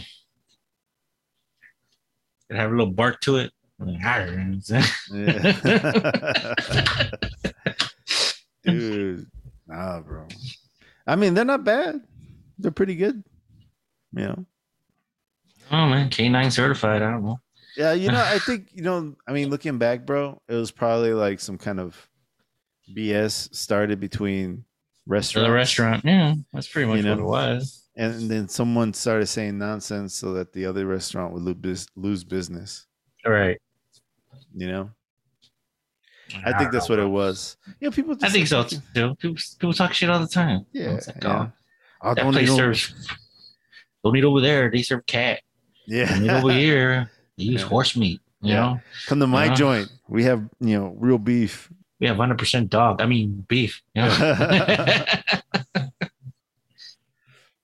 It have a little bark to it. Yeah. Dude, nah, bro. I mean, they're not bad. They're pretty good. You know. oh man, K9 certified. I don't know. Yeah, you know, I think you know. I mean, looking back, bro, it was probably like some kind of BS started between restaurant. the restaurant, yeah, that's pretty much You know? what it was. and then someone started saying nonsense so that the other restaurant would lose, lose business. All right. You know, I think that's what it was. You know, people. I think so fucking- too. People, people talk shit all the time. Yeah, It's like, yeah. oh, that place over- serves. Don't eat over there. They serve cat. Don't eat Yeah, over here. They use Yeah. horse meat. You Yeah. know, come to my joint. We have you know real beef. we have 100 percent dog. I mean beef. You know?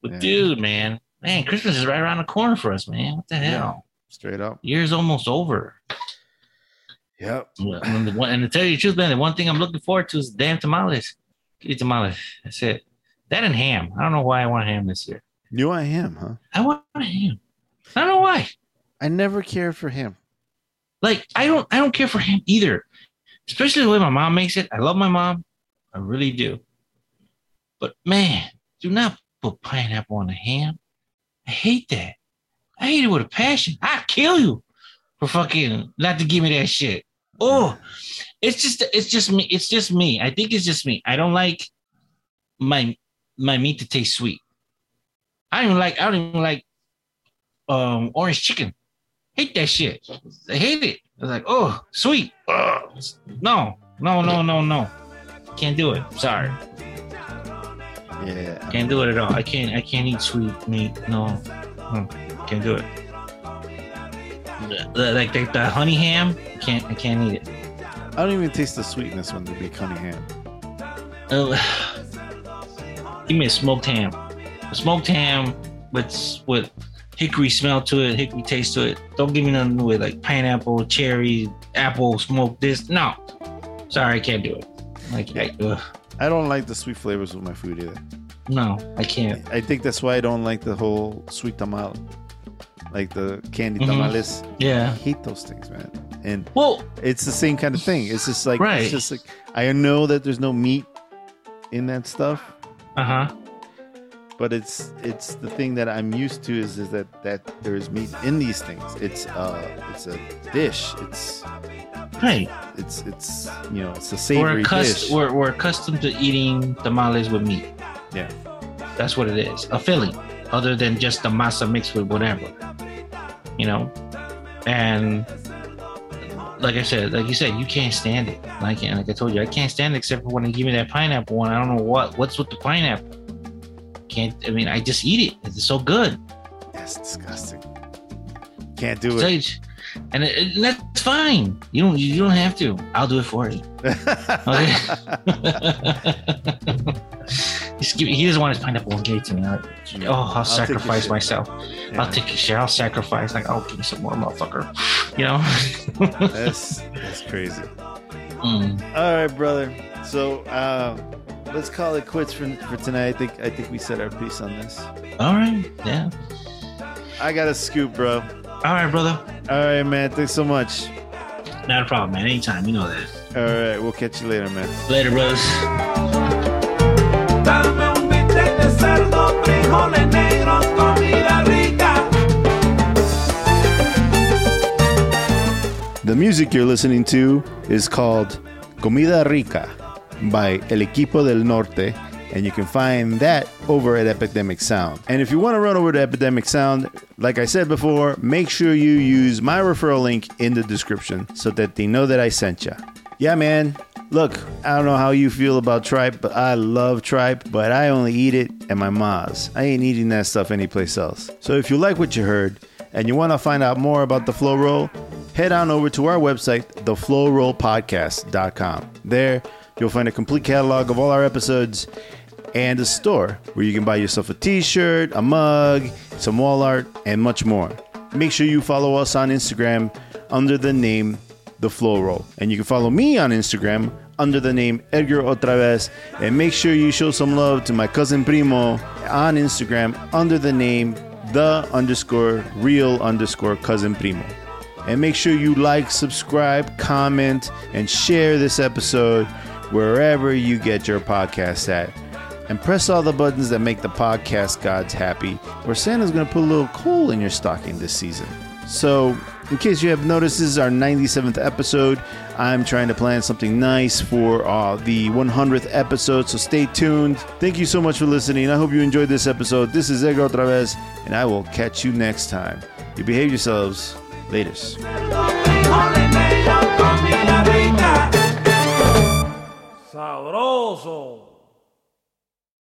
but Yeah. dude, man, man, Christmas is right around the corner for us, man. What the hell? Straight up. Year's almost over. Yep. And, the and to tell you the truth, man, the one thing I'm looking forward to is damn tamales. Me tamales. That's it. That and ham. I don't know why I want ham this year. You want him, huh? I want ham. I don't know why. I never cared for him. Like I don't I don't care for ham either. Especially the way my mom makes it. I love my mom. I really do. But man, do not put pineapple on the ham. I hate that. I hate it with a passion. I kill you for fucking not to give me that shit. Oh, it's just it's just me. It's just me. I think it's just me. I don't like my my meat to taste sweet. I don't even like I don't even like um orange chicken. Hate that shit. I hate it. I was like, oh, sweet. Ugh. No, no, no, no, no. Can't do it. Sorry. Yeah. Can't do it at all. I can't I can't eat sweet meat. No. no. Can't do it. The, like the, the honey ham. I can't I can't eat it. I don't even taste the sweetness when they make honey ham. Uh, give me a smoked ham. A smoked ham with with hickory smell to it, hickory taste to it. Don't give me nothing with like pineapple, cherry, apple, smoked this. No, sorry, I can't do it. Like, I, ugh. I don't like the sweet flavors with my food either. no, I can't. I think that's why I don't like the whole sweet tamal, like the candy Mhm. tamales. I hate those things, man. And Well, it's the same kind of thing. It's just like Right. it's just like I know that there's no meat in that stuff, uh huh. but it's it's the thing that I'm used to is, is that that there is meat in these things. It's uh it's a dish. It's Right. it's it's you know it's a We're, savory accust- dish. we're, we're accustomed to eating tamales with meat. Yeah. That's what it is. A filling, other than just the masa mixed with whatever. You know? And like I said, like you said, you can't stand it. Like, like I told you, I can't stand it except for when they give me that pineapple one. I don't know what what's with the pineapple. Can't I mean I just eat it. It's so good. That's disgusting. Can't do it. And, it, and that's fine. You don't you don't have to. I'll do it for you. Okay. He doesn't want his pineapple give it to me. Like, oh, I'll, I'll sacrifice myself. Yeah. I'll take a shit. I'll sacrifice. Like, oh, give me some more, motherfucker. You know? That's that's crazy. Mm. All right, brother. So uh, let's call it quits for for tonight. I think I think we said our piece on this. All right. Yeah. I got a scoop, bro. All right, brother. All right, man. Thanks so much. Not a problem, man. Anytime. You know that. All right, we'll catch you later, man. Later, brothers. The music you're listening to is called Comida Rica by El Equipo del Norte, and you can find that over at Epidemic Sound. And if you want to run over to Epidemic Sound, like I said before, make sure you use my referral link in the description so that they know that I sent you. Yeah, man. Look, I don't know how you feel about tripe, but I love tripe, but I only eat it at my ma's. I ain't eating that stuff anyplace else. So if you like what you heard and you want to find out more about the Flow Roll, head on over to our website, theflowrollpodcast.com. There, you'll find a complete catalog of all our episodes and a store where you can buy yourself a t-shirt, a mug, some wall art, and much more. Make sure you follow us on Instagram under the name The Flow Roll. And you can follow me on Instagram under the name Edgar OtraVez. And make sure you show some love to my cousin Primo on Instagram under the name the underscore real underscore cousin Primo. And make sure you like, subscribe, comment, and share this episode wherever you get your podcast at. And press all the buttons that make the podcast gods happy, or Santa's gonna put a little coal in your stocking this season. So, in case you have noticed, this is our 97th episode. I'm trying to plan something nice for uh, the 100th episode, so stay tuned. Thank you so much for listening. I hope you enjoyed this episode. This is Edgar OtraVez, and I will catch you next time. You behave yourselves. Rica. Sabroso.